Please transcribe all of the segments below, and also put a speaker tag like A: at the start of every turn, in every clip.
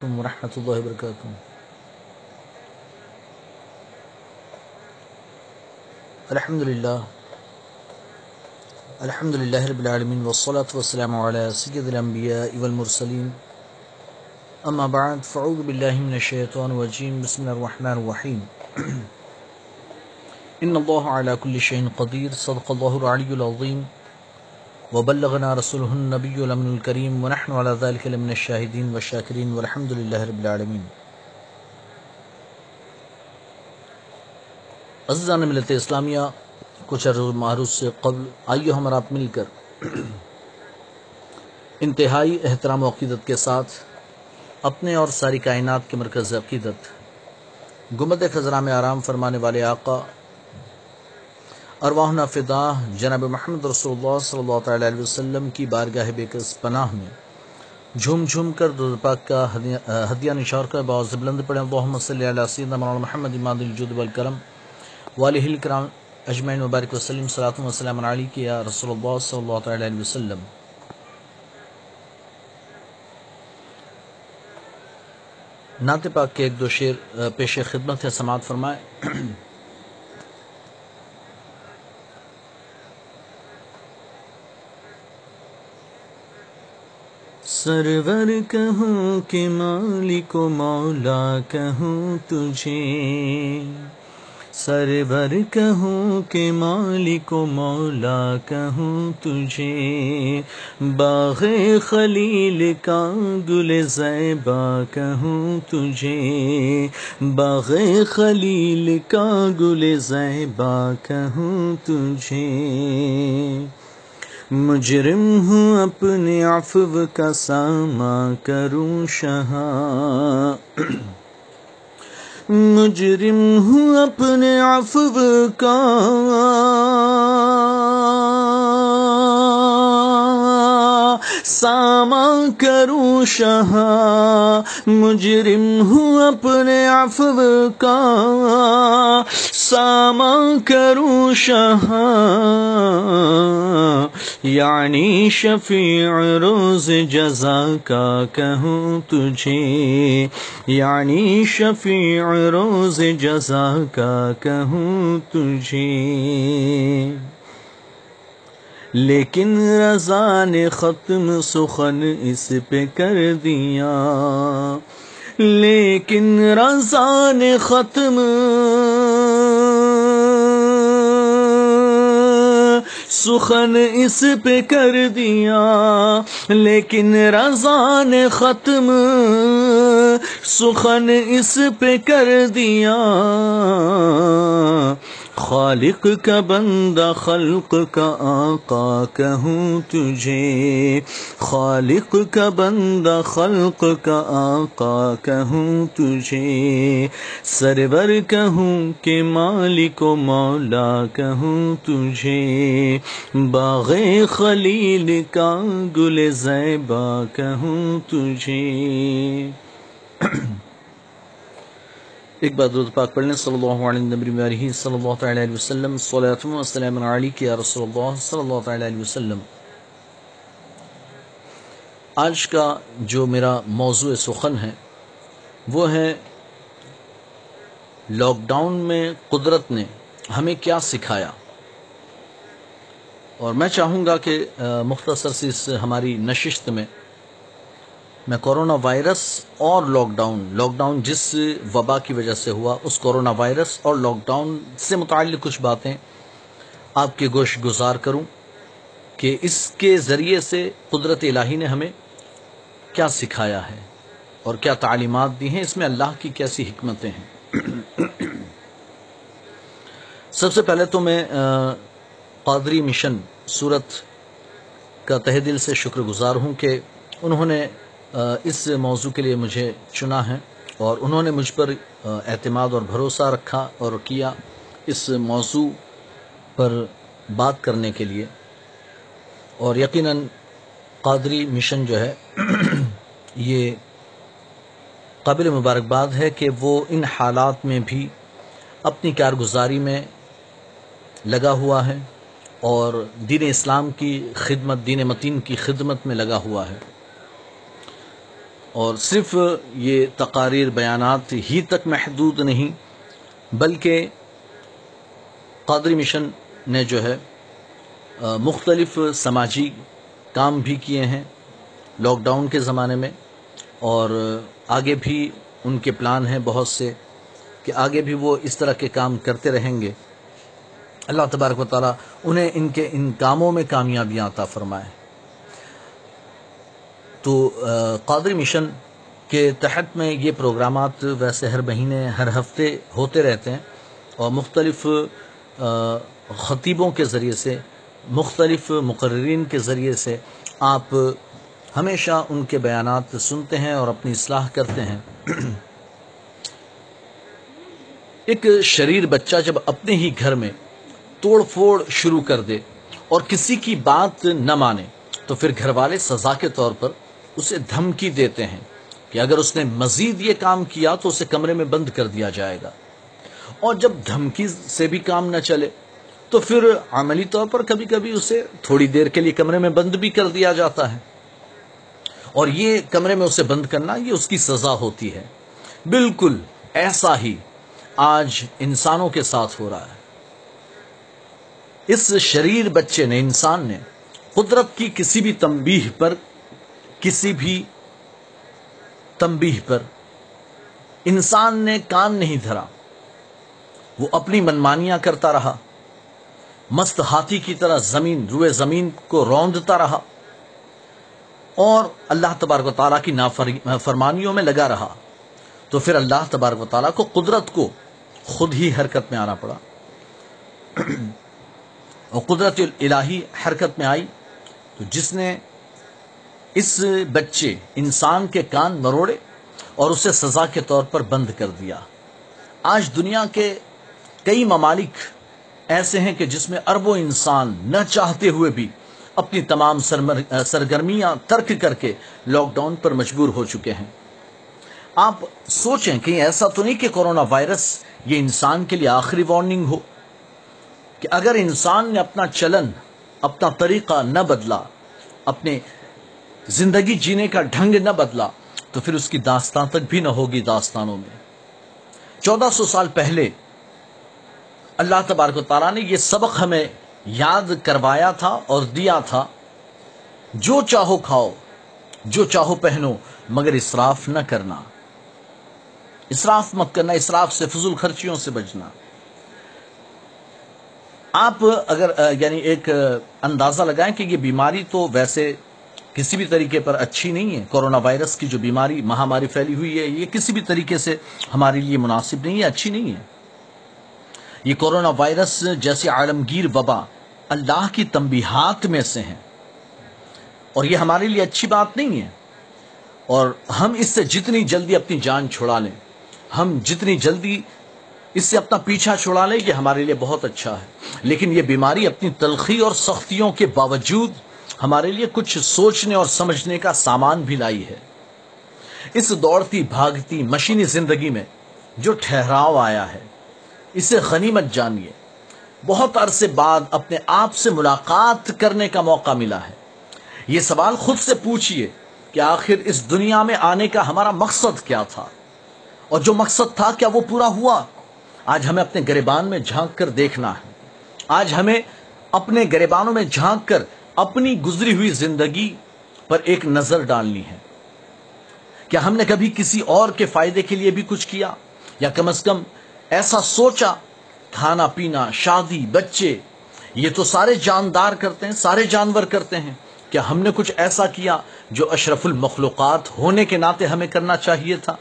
A: عليكم ورحمة الله وبركاته الحمد لله الحمد لله رب العالمين والصلاة والسلام على سيد الأنبياء والمرسلين أما بعد فأعوذ بالله من الشيطان الرجيم بسم الله الرحمن الرحيم إن الله على كل شيء قدير صدق الله العلي العظيم وبلغنا رسوله النبي الأمن الكريم ونحن على ذلك لمن الشاهدين والشاكرين والحمد لله رب العالمين. عزیزان ملت اسلامیہ، کچھ عرض معروض سے قبل، آئیے ہم آپ مل کر انتہائی احترام و عقیدت کے ساتھ اپنے اور ساری کائنات کے مرکز عقیدت گمت خزرہ میں آرام فرمانے والے آقا اور ارواحنا فدا، جناب محمد رسول اللہ صلی اللہ تعالی علیہ وسلم کی بارگاہ بیکس پناہ میں جھوم جھوم کر درود پاک کا ہدیہ نشار کا باعث بلند پڑے اللہم صلی علی سیدنا مولانا محمد امام الجود والکرم والہ الکرام اجمعین مبارک وسلم صلاۃ و سلام علی کی یا رسول اللہ صلی اللہ تعالی علیہ وسلم۔ نعت پاک کے ایک دو شعر، پیش خدمت ہے، سماعت فرمائے۔ سرور کہوں کہ مالک و مولا کہوں تجھے۔ سرور کہوں کہ مالک و مولا کہوں تجھے۔ باغ خلیل کا گل زیبا کہوں تجھے۔ باغ خلیل کا گل زیبا کہوں تجھے۔ مجرم ہوں اپنے عفو کا ساما کروں شہا مجرم ہوں اپنے عفو کا ساما کروں شہا مجرم ہوں اپنے عفو کا۔ ساما کروں شہا یعنی شفیع روز جزا کا کہوں تجھے۔ یعنی شفیع روز جزا کا کہوں تجھے۔ لیکن رضا نے ختم سخن اس پہ کر دیا۔ لیکن رضا نے ختم سخن اس پہ کر دیا۔ لیکن رضا نے ختم سخن اس پہ کر دیا۔ خالق کا بندہ خلق کا آقا کہوں تجھے خالق کا بندہ خلق کا آقا کہوں تجھے سرور کہوں کہ مالک و مولا کہوں تجھے باغ خلیل کا گل زیبا کہوں تجھے ایک بار درود پاک پڑھنے صلی اللہ علیہ نبی علیہ، صلی اللہ تعالی علیہ وسلم، صلاۃ و السلام علی کی یا رسول اللہ، صلی اللہ تعالی علیہ وسلم۔ آج کا جو میرا موضوع سخن ہے، وہ ہے لاک ڈاؤن میں قدرت نے ہمیں کیا سکھایا۔ اور میں چاہوں گا کہ مختصر سی اس ہماری نشست میں میں کورونا وائرس اور لاک ڈاؤن لاک ڈاؤن جس وبا کی وجہ سے ہوا، اس کورونا وائرس اور لاک ڈاؤن سے متعلق کچھ باتیں آپ کے گوش گزار کروں کہ اس کے ذریعے سے قدرت الہی نے ہمیں کیا سکھایا ہے اور کیا تعلیمات دی ہیں، اس میں اللہ کی کیسی حکمتیں ہیں۔ سب سے پہلے تو میں قادری مشن صورت کا تہ دل سے شکر گزار ہوں کہ انہوں نے اس موضوع کے لیے مجھے چنا ہے اور انہوں نے مجھ پر اعتماد اور بھروسہ رکھا اور کیا اس موضوع پر بات کرنے کے لیے۔ اور یقیناً قادری مشن جو ہے، یہ قابل مبارکباد ہے کہ وہ ان حالات میں بھی اپنی کارگزاری میں لگا ہوا ہے اور دین اسلام کی خدمت، دین متین کی خدمت میں لگا ہوا ہے۔ اور صرف یہ تقاریر بیانات ہی تک محدود نہیں، بلکہ قادری مشن نے جو ہے مختلف سماجی کام بھی کیے ہیں لاک ڈاؤن کے زمانے میں، اور آگے بھی ان کے پلان ہیں بہت سے کہ آگے بھی وہ اس طرح کے کام کرتے رہیں گے۔ اللہ تبارک و تعالیٰ انہیں ان کے ان کاموں میں کامیابیاں عطا فرمائے۔ تو قادری مشن کے تحت میں یہ پروگرامات ویسے ہر مہینے، ہر ہفتے ہوتے رہتے ہیں اور مختلف خطیبوں کے ذریعے سے، مختلف مقررین کے ذریعے سے آپ ہمیشہ ان کے بیانات سنتے ہیں اور اپنی اصلاح کرتے ہیں۔ ایک شریر بچہ جب اپنے ہی گھر میں توڑ پھوڑ شروع کر دے اور کسی کی بات نہ مانے تو پھر گھر والے سزا کے طور پر اسے دھمکی دیتے ہیں کہ اگر اس نے مزید یہ کام کیا تو اسے کمرے میں بند کر دیا جائے گا۔ اور جب دھمکی سے بھی کام نہ چلے تو پھر عملی طور پر کبھی کبھی اسے تھوڑی دیر کے لیے کمرے میں بند بھی کر دیا جاتا ہے۔ اور یہ کمرے میں اسے بند کرنا یہ اس کی سزا ہوتی ہے۔ بالکل ایسا ہی آج انسانوں کے ساتھ ہو رہا ہے۔ اس شریر بچے نے انسان نے قدرت کی کسی بھی تنبیہ پر کسی بھی تنبیہ پر انسان نے کان نہیں دھرا۔ وہ اپنی منمانیاں کرتا رہا۔ مست ہاتھی کی طرح زمین، روئے زمین کو روندتا رہا۔ اور اللہ تبارک و تعالیٰ کی نافرمانیوں میں لگا رہا۔ تو پھر اللہ تبارک و تعالیٰ کو قدرت کو خود ہی حرکت میں آنا پڑا۔ اور قدرت الہی حرکت میں آئی۔ تو جس نے اس بچے انسان کے کان مروڑے اور اسے سزا کے طور پر بند کر دیا۔ آج دنیا کے کئی ممالک ایسے ہیں کہ جس میں اربوں انسان نہ چاہتے ہوئے بھی اپنی تمام سرگرمیاں ترک کر کے لاک ڈاؤن پر مجبور ہو چکے ہیں۔ آپ سوچیں کہ ایسا تو نہیں کہ کورونا وائرس یہ انسان کے لیے آخری وارننگ ہو کہ اگر انسان نے اپنا چلن، اپنا طریقہ نہ بدلا، اپنے زندگی جینے کا ڈھنگ نہ بدلا تو پھر اس کی داستان تک بھی نہ ہوگی داستانوں میں۔ چودہ سو سال پہلے اللہ تبارک و تعالیٰ نے یہ سبق ہمیں یاد کروایا تھا اور دیا تھا۔ جو چاہو کھاؤ، جو چاہو پہنو، مگر اسراف نہ کرنا۔ اسراف مت کرنا، اسراف سے فضول خرچیوں سے بچنا۔ آپ اگر یعنی ایک اندازہ لگائیں کہ یہ بیماری تو ویسے کسی بھی طریقے پر اچھی نہیں ہے. کورونا وائرس کی جو بیماری، مہاماری پھیلی ہوئی ہے، یہ کسی بھی طریقے سے ہمارے لیے مناسب نہیں ہے، اچھی نہیں ہے. یہ کورونا وائرس جیسے عالمگیر وبا اللہ کی تنبیہات میں سے ہیں. اور یہ ہمارے لیے اچھی بات نہیں ہے. اور ہم اس سے جتنی جلدی اپنی جان چھڑا لیں، ہم جتنی جلدی اس سے اپنا پیچھا چھڑا لیں، یہ ہمارے لیے بہت اچھا ہے. لیکن یہ بیماری اپنی تلخی اور سختیوں کے باوجود ہمارے لیے کچھ سوچنے اور سمجھنے کا سامان بھی لائی ہے۔ اس دوڑتی بھاگتی مشینی زندگی میں جو ٹھہراؤ آیا ہے، اسے غنیمت جانیے۔ بہت عرصے بعد اپنے آپ سے ملاقات کرنے کا موقع ملا ہے۔ یہ سوال خود سے پوچھئے کہ آخر اس دنیا میں آنے کا ہمارا مقصد کیا تھا؟ اور جو مقصد تھا، کیا وہ پورا ہوا؟ آج ہمیں اپنے گریبان میں جھانک کر دیکھنا ہے۔ آج ہمیں اپنے گریبانوں میں جھانک کر اپنی گزری ہوئی زندگی پر ایک نظر ڈالنی ہے۔ کیا ہم نے کبھی کسی اور کے فائدے کے لیے بھی کچھ کیا؟ یا کم از کم ایسا سوچا، کھانا پینا، شادی، بچے، یہ تو سارے جاندار کرتے ہیں، سارے جانور کرتے ہیں۔ کیا ہم نے کچھ ایسا کیا جو اشرف المخلوقات ہونے کے ناطے ہمیں کرنا چاہیے تھا؟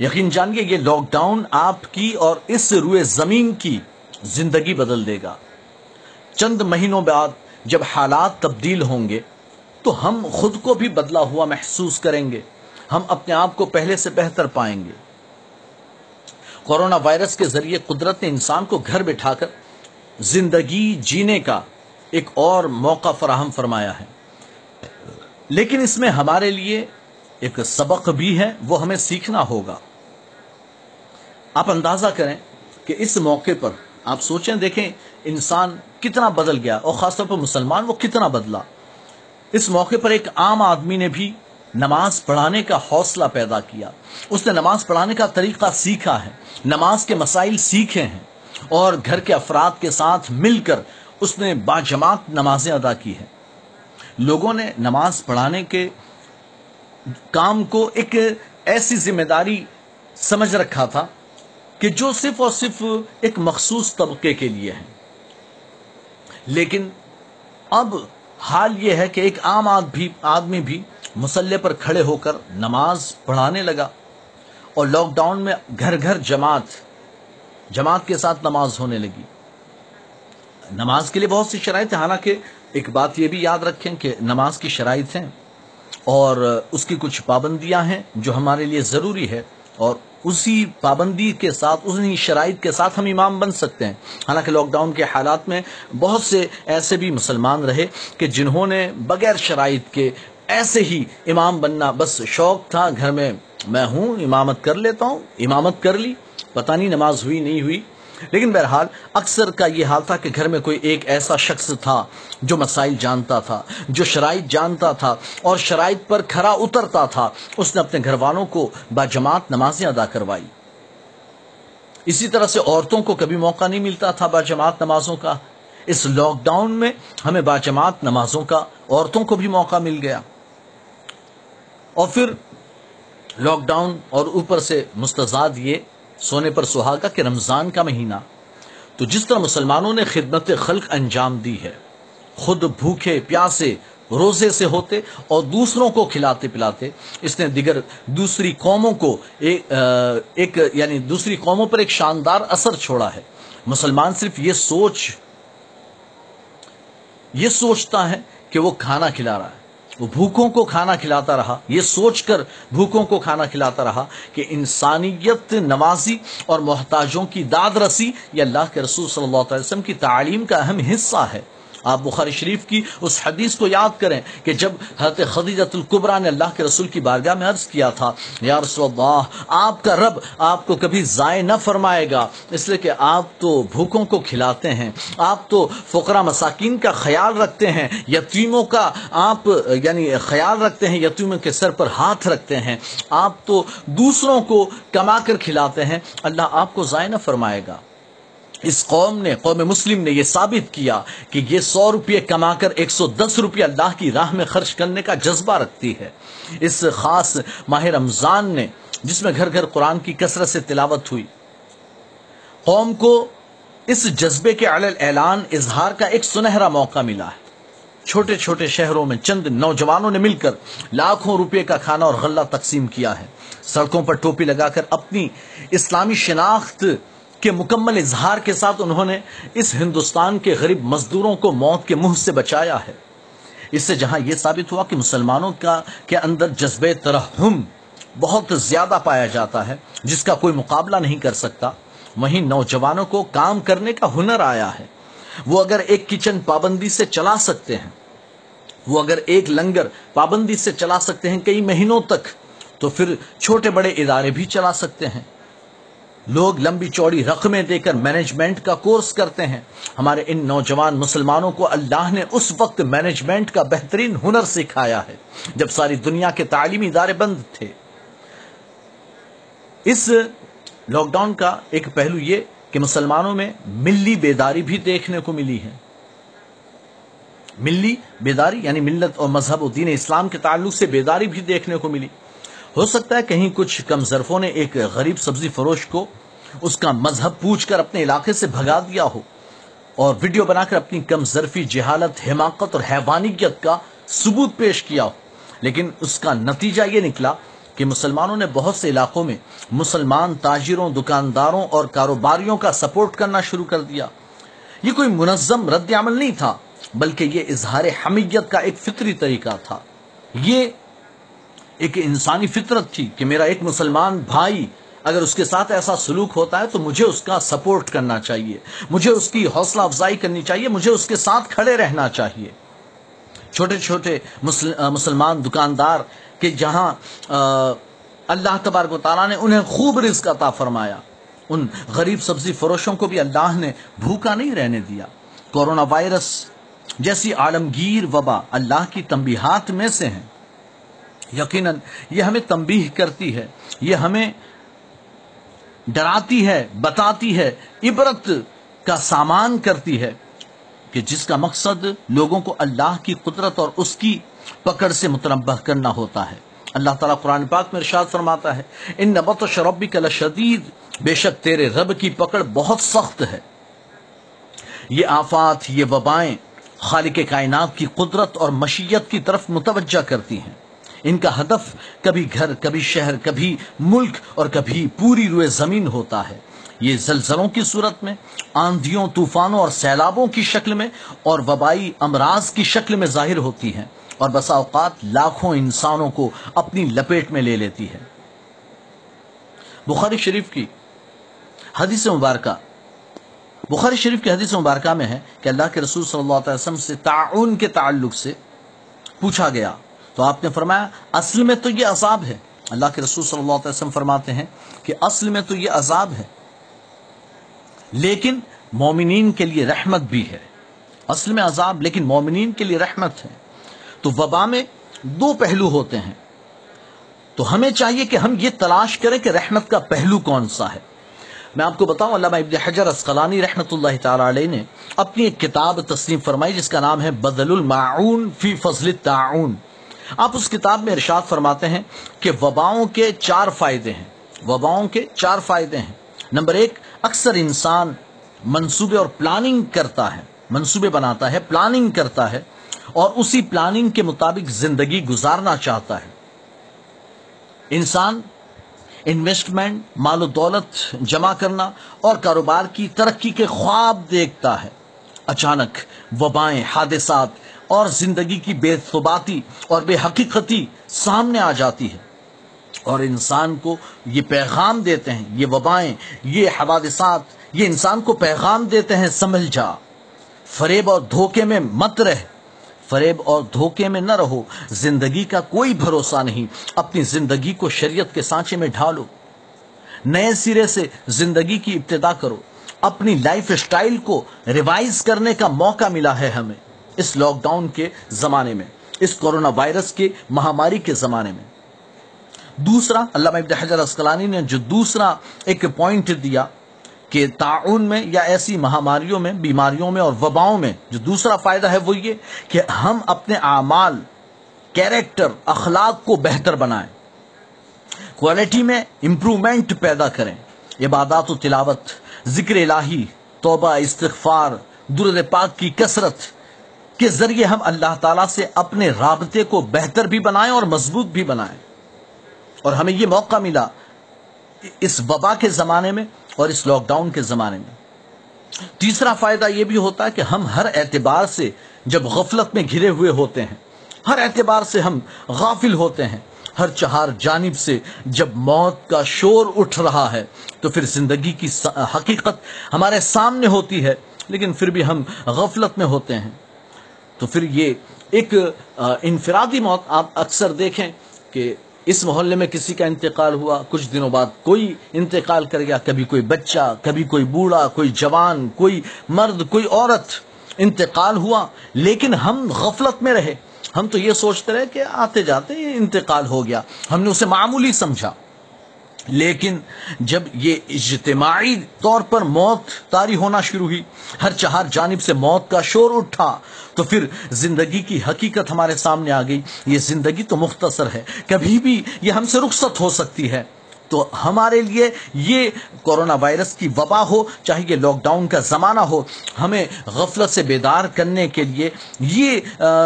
A: یقین جانیے، یہ لاک ڈاؤن آپ کی اور اس روئے زمین کی زندگی بدل دے گا۔ چند مہینوں بعد جب حالات تبدیل ہوں گے تو ہم خود کو بھی بدلا ہوا محسوس کریں گے۔ ہم اپنے آپ کو پہلے سے بہتر پائیں گے۔ کورونا وائرس کے ذریعے قدرت نے انسان کو گھر بٹھا کر زندگی جینے کا ایک اور موقع فراہم فرمایا ہے۔ لیکن اس میں ہمارے لیے ایک سبق بھی ہے، وہ ہمیں سیکھنا ہوگا۔ آپ اندازہ کریں کہ اس موقع پر آپ سوچیں، دیکھیں انسان کتنا بدل گیا اور خاص طور پر مسلمان وہ کتنا بدلا۔ اس موقع پر ایک عام آدمی نے بھی نماز پڑھانے کا حوصلہ پیدا کیا۔ اس نے نماز پڑھانے کا طریقہ سیکھا ہے، نماز کے مسائل سیکھے ہیں اور گھر کے افراد کے ساتھ مل کر اس نے باجماعت نمازیں ادا کی ہیں۔ لوگوں نے نماز پڑھانے کے کام کو ایک ایسی ذمہ داری سمجھ رکھا تھا کہ جو صرف اور صرف ایک مخصوص طبقے کے لیے ہے۔ لیکن اب حال یہ ہے کہ ایک عام آدمی بھی مسلح پر کھڑے ہو کر نماز پڑھانے لگا اور لاک ڈاؤن میں گھر گھر جماعت جماعت کے ساتھ نماز ہونے لگی۔ نماز کے لیے بہت سی شرائط ہیں۔ حالانکہ ایک بات یہ بھی یاد رکھیں کہ نماز کی شرائط ہیں اور اس کی کچھ پابندیاں ہیں جو ہمارے لیے ضروری ہے اور اسی پابندی کے ساتھ، اسی شرائط کے ساتھ ہم امام بن سکتے ہیں۔ حالانکہ لاک ڈاؤن کے حالات میں بہت سے ایسے بھی مسلمان رہے کہ جنہوں نے بغیر شرائط کے ایسے ہی امام بننا بس شوق تھا۔ گھر میں میں ہوں، امامت کر لیتا ہوں، امامت کر لی۔ پتہ نہیں نماز ہوئی، نہیں ہوئی۔ لیکن بہرحال اکثر کا یہ حال تھا کہ گھر میں کوئی ایک ایسا شخص تھا جو مسائل جانتا تھا، جو شرائط جانتا تھا اور شرائط پر کھرا اترتا تھا۔ اس نے اپنے گھر والوں کو باجماعت نمازیں ادا کروائی۔ اسی طرح سے عورتوں کو کبھی موقع نہیں ملتا تھا باجماعت نمازوں کا۔ اس لاک ڈاؤن میں ہمیں باجماعت نمازوں کا عورتوں کو بھی موقع مل گیا۔ اور پھر لاک ڈاؤن اور اوپر سے مستضاد یہ سونے پر سہاگا کہ رمضان کا مہینہ۔ تو جس طرح مسلمانوں نے خدمت خلق انجام دی ہے، خود بھوکے، پیاسے، روزے سے ہوتے اور دوسروں کو کھلاتے پلاتے، اس نے دیگر دوسری قوموں کو ایک یعنی دوسری قوموں پر ایک شاندار اثر چھوڑا ہے۔ مسلمان صرف یہ سوچ، یہ سوچتا ہے کہ وہ کھانا کھلا رہا ہے۔ وہ بھوکوں کو کھانا کھلاتا رہا۔ یہ سوچ کر بھوکوں کو کھانا کھلاتا رہا کہ انسانیت نوازی اور محتاجوں کی داد رسی یہ اللہ کے رسول صلی اللہ علیہ وسلم کی تعلیم کا اہم حصہ ہے۔ آپ بخاری شریف کی اس حدیث کو یاد کریں کہ جب حضرت خدیجت القبرا نے اللہ کے رسول کی بارگاہ میں عرض کیا تھا، یا رسول اللہ، آپ کا رب آپ کو کبھی ضائع نہ فرمائے گا۔ اس لیے کہ آپ تو بھوکوں کو کھلاتے ہیں، آپ تو فقرا مساکین کا خیال رکھتے ہیں، یتیموں کا آپ یعنی خیال رکھتے ہیں، یتیموں کے سر پر ہاتھ رکھتے ہیں۔ آپ تو دوسروں کو کما کر کھلاتے ہیں، اللہ آپ کو ضائع نہ فرمائے گا۔ اس قوم نے، قوم مسلم نے یہ ثابت کیا کہ یہ سو روپئے کما کر ایک سو دس روپئے اللہ کی راہ میں خرچ کرنے کا جذبہ رکھتی ہے۔ اس خاص ماہ رمضان نے، جس میں گھر گھر قرآن کی کثرت سے تلاوت ہوئی۔ قوم کو اس جذبے کے علل اعلان اظہار کا ایک سنہرا موقع ملا ہے۔ چھوٹے چھوٹے شہروں میں چند نوجوانوں نے مل کر لاکھوں روپے کا کھانا اور غلہ تقسیم کیا ہے۔ سڑکوں پر ٹوپی لگا کر اپنی اسلامی شناخت کے مکمل اظہار کے ساتھ انہوں نے اس ہندوستان کے غریب مزدوروں کو موت کے منہ سے بچایا ہے۔ اس سے جہاں یہ ثابت ہوا کہ مسلمانوں کا کے اندر جذب ترحم بہت زیادہ پایا جاتا ہے، جس کا کوئی مقابلہ نہیں کر سکتا، وہیں نوجوانوں کو کام کرنے کا ہنر آیا ہے۔ وہ اگر ایک کچن پابندی سے چلا سکتے ہیں، وہ اگر ایک لنگر پابندی سے چلا سکتے ہیں کئی مہینوں تک، تو پھر چھوٹے بڑے ادارے بھی چلا سکتے ہیں۔ لوگ لمبی چوڑی رقمیں دے کر مینجمنٹ کا کورس کرتے ہیں۔ ہمارے ان نوجوان مسلمانوں کو اللہ نے اس وقت مینجمنٹ کا بہترین ہنر سکھایا ہے، جب ساری دنیا کے تعلیمی ادارے بند تھے۔ اس لاک ڈاؤن کا ایک پہلو یہ کہ مسلمانوں میں ملی بیداری بھی دیکھنے کو ملی ہے۔ ملی بیداری یعنی ملت اور مذہب و دین اسلام کے تعلق سے بیداری بھی دیکھنے کو ملی۔ ہو سکتا ہے کہیں کچھ کم ظرفوں نے ایک غریب سبزی فروش کو اس کا مذہب پوچھ کر اپنے علاقے سے بھگا دیا ہو اور ویڈیو بنا کر اپنی کم ظرفی، جہالت، حماقت اور حیوانیت کا ثبوت پیش کیا ہو۔ لیکن اس کا نتیجہ یہ نکلا کہ مسلمانوں نے بہت سے علاقوں میں مسلمان تاجروں، دکانداروں اور کاروباریوں کا سپورٹ کرنا شروع کر دیا۔ یہ کوئی منظم رد عمل نہیں تھا، بلکہ یہ اظہار حمیت کا ایک فطری طریقہ تھا۔ یہ ایک انسانی فطرت تھی کہ میرا ایک مسلمان بھائی اگر اس کے ساتھ ایسا سلوک ہوتا ہے تو مجھے اس کا سپورٹ کرنا چاہیے۔ مجھے اس کی حوصلہ افزائی کرنی چاہیے۔ مجھے اس کے ساتھ کھڑے رہنا چاہیے۔ چھوٹے چھوٹے مسلمان دکاندار کہ جہاں اللہ تبارک و تعالیٰ نے انہیں خوب رزق عطا فرمایا۔ ان غریب سبزی فروشوں کو بھی اللہ نے بھوکا نہیں رہنے دیا۔ کورونا وائرس جیسی عالمگیر وبا اللہ کی تنبیہات میں سے ہیں۔ یقیناً یہ ہمیں تنبیہ کرتی ہے۔ یہ ہمیں ڈراتی ہے، بتاتی ہے، عبرت کا سامان کرتی ہے کہ جس کا مقصد لوگوں کو اللہ کی قدرت اور اس کی پکڑ سے متنبہ کرنا ہوتا ہے۔ اللہ تعالیٰ قرآن پاک میں ارشاد فرماتا ہے، ان نبت و شربی کا لشدید، بے شک تیرے رب کی پکڑ بہت سخت ہے۔ یہ آفات، یہ وبائیں خالق کائنات کی قدرت اور مشیت کی طرف متوجہ کرتی ہیں۔ ان کا ہدف کبھی گھر، کبھی شہر، کبھی ملک اور کبھی پوری روئے زمین ہوتا ہے۔ یہ زلزلوں کی صورت میں، آندھیوں، طوفانوں اور سیلابوں کی شکل میں اور وبائی امراض کی شکل میں ظاہر ہوتی ہیں اور بسا اوقات لاکھوں انسانوں کو اپنی لپیٹ میں لے لیتی ہے۔ بخاری شریف کی حدیث مبارکہ، بخاری شریف کی حدیث مبارکہ میں ہے کہ اللہ کے رسول صلی اللہ علیہ وسلم سے تعاون کے تعلق سے پوچھا گیا تو آپ نے فرمایا، اصل میں تو یہ عذاب ہے۔ اللہ کے رسول صلی اللہ علیہ وسلم فرماتے ہیں کہ اصل میں تو یہ عذاب ہے۔ لیکن مومنین کے لیے رحمت بھی ہے۔ اصل میں عذاب، لیکن مومنین کے لیے رحمت ہے۔ تو وبا میں دو پہلو ہوتے ہیں۔ تو ہمیں چاہیے کہ ہم یہ تلاش کریں کہ رحمت کا پہلو کون سا ہے۔ میں آپ کو بتاؤں، علامہ ابن حجر اسقلانی رحمۃ اللہ تعالی علیہ نے اپنی ایک کتاب تسلیم فرمائی، جس کا نام ہے بدل المعون فی فضل التعاون آپ اس کتاب میں ارشاد فرماتے ہیں کہ وباؤں کے چار فائدے ہیں۔ وباؤں کے چار فائدے ہیں۔ نمبر ایک، اکثر انسان منصوبے اور پلاننگ کرتا ہے، منصوبے بناتا ہے پلاننگ کرتا ہے اور اسی پلاننگ کے مطابق زندگی گزارنا چاہتا ہے۔ انسان انویسٹمنٹ مال و دولت جمع کرنا اور کاروبار کی ترقی کے خواب دیکھتا ہے۔ اچانک وبائیں، حادثات اور زندگی کی بے ثباتی اور بے حقیقتی سامنے آ جاتی ہے۔ اور انسان کو یہ پیغام دیتے ہیں، یہ وبائیں، یہ حوادثات، یہ انسان کو پیغام دیتے ہیں سمجھ جا۔ فریب اور دھوکے میں مت رہ۔ فریب اور دھوکے میں نہ رہو۔ زندگی کا کوئی بھروسہ نہیں۔ اپنی زندگی کو شریعت کے سانچے میں ڈھالو۔ نئے سرے سے زندگی کی ابتدا کرو۔ اپنی لائف اسٹائل کو ریوائز کرنے کا موقع ملا ہے ہمیں۔ اس لاک ڈاؤن کے زمانے میں، اس کورونا وائرس کے مہاماری کے زمانے میں۔ دوسرا، علامہ ابن حجر اسکلانی نے جو دوسرا ایک پوائنٹ دیا کہ تعاون میں یا ایسی مہاماریوں میں، بیماریوں میں اور وباؤں میں، جو دوسرا فائدہ ہے وہ یہ کہ ہم اپنے اعمال کیریکٹر اخلاق کو بہتر بنائیں۔ کوالٹی میں امپرومنٹ پیدا کریں۔ عبادات و تلاوت، ذکر الہی، توبہ، استغفار درد پاک کی کثرت کے ذریعے ہم اللہ تعالیٰ سے اپنے رابطے کو بہتر بھی بنائیں اور مضبوط بھی بنائیں۔ اور ہمیں یہ موقع ملا اس وبا کے زمانے میں اور اس لاک ڈاؤن کے زمانے میں۔ تیسرا فائدہ یہ بھی ہوتا ہے کہ ہم ہر اعتبار سے جب غفلت میں گھرے ہوئے ہوتے ہیں، ہر اعتبار سے ہم غافل ہوتے ہیں۔ ہر چہار جانب سے جب موت کا شور اٹھ رہا ہے، تو پھر زندگی کی حقیقت ہمارے سامنے ہوتی ہے، لیکن پھر بھی ہم غفلت میں ہوتے ہیں۔ تو پھر یہ ایک انفرادی موت آپ اکثر دیکھیں کہ اس محلے میں کسی کا انتقال ہوا، کچھ دنوں بعد کوئی انتقال کر گیا، کبھی کوئی بچہ، کبھی کوئی بوڑھا، کوئی جوان، کوئی مرد، کوئی عورت انتقال ہوا، لیکن ہم غفلت میں رہے۔ ہم تو یہ سوچتے رہے کہ آتے جاتے انتقال ہو گیا۔ ہم نے اسے معمولی سمجھا۔ لیکن جب یہ اجتماعی طور پر موت تاری ہونا شروع ہوئی، ہر چہار جانب سے موت کا شور اٹھا تو پھر زندگی کی حقیقت ہمارے سامنے آ گئی۔ یہ زندگی تو مختصر ہے۔ کبھی بھی یہ ہم سے رخصت ہو سکتی ہے۔ تو ہمارے لیے یہ کورونا وائرس کی وبا ہو، چاہے یہ لاک ڈاؤن کا زمانہ ہو، ہمیں غفلت سے بیدار کرنے کے لیے یہ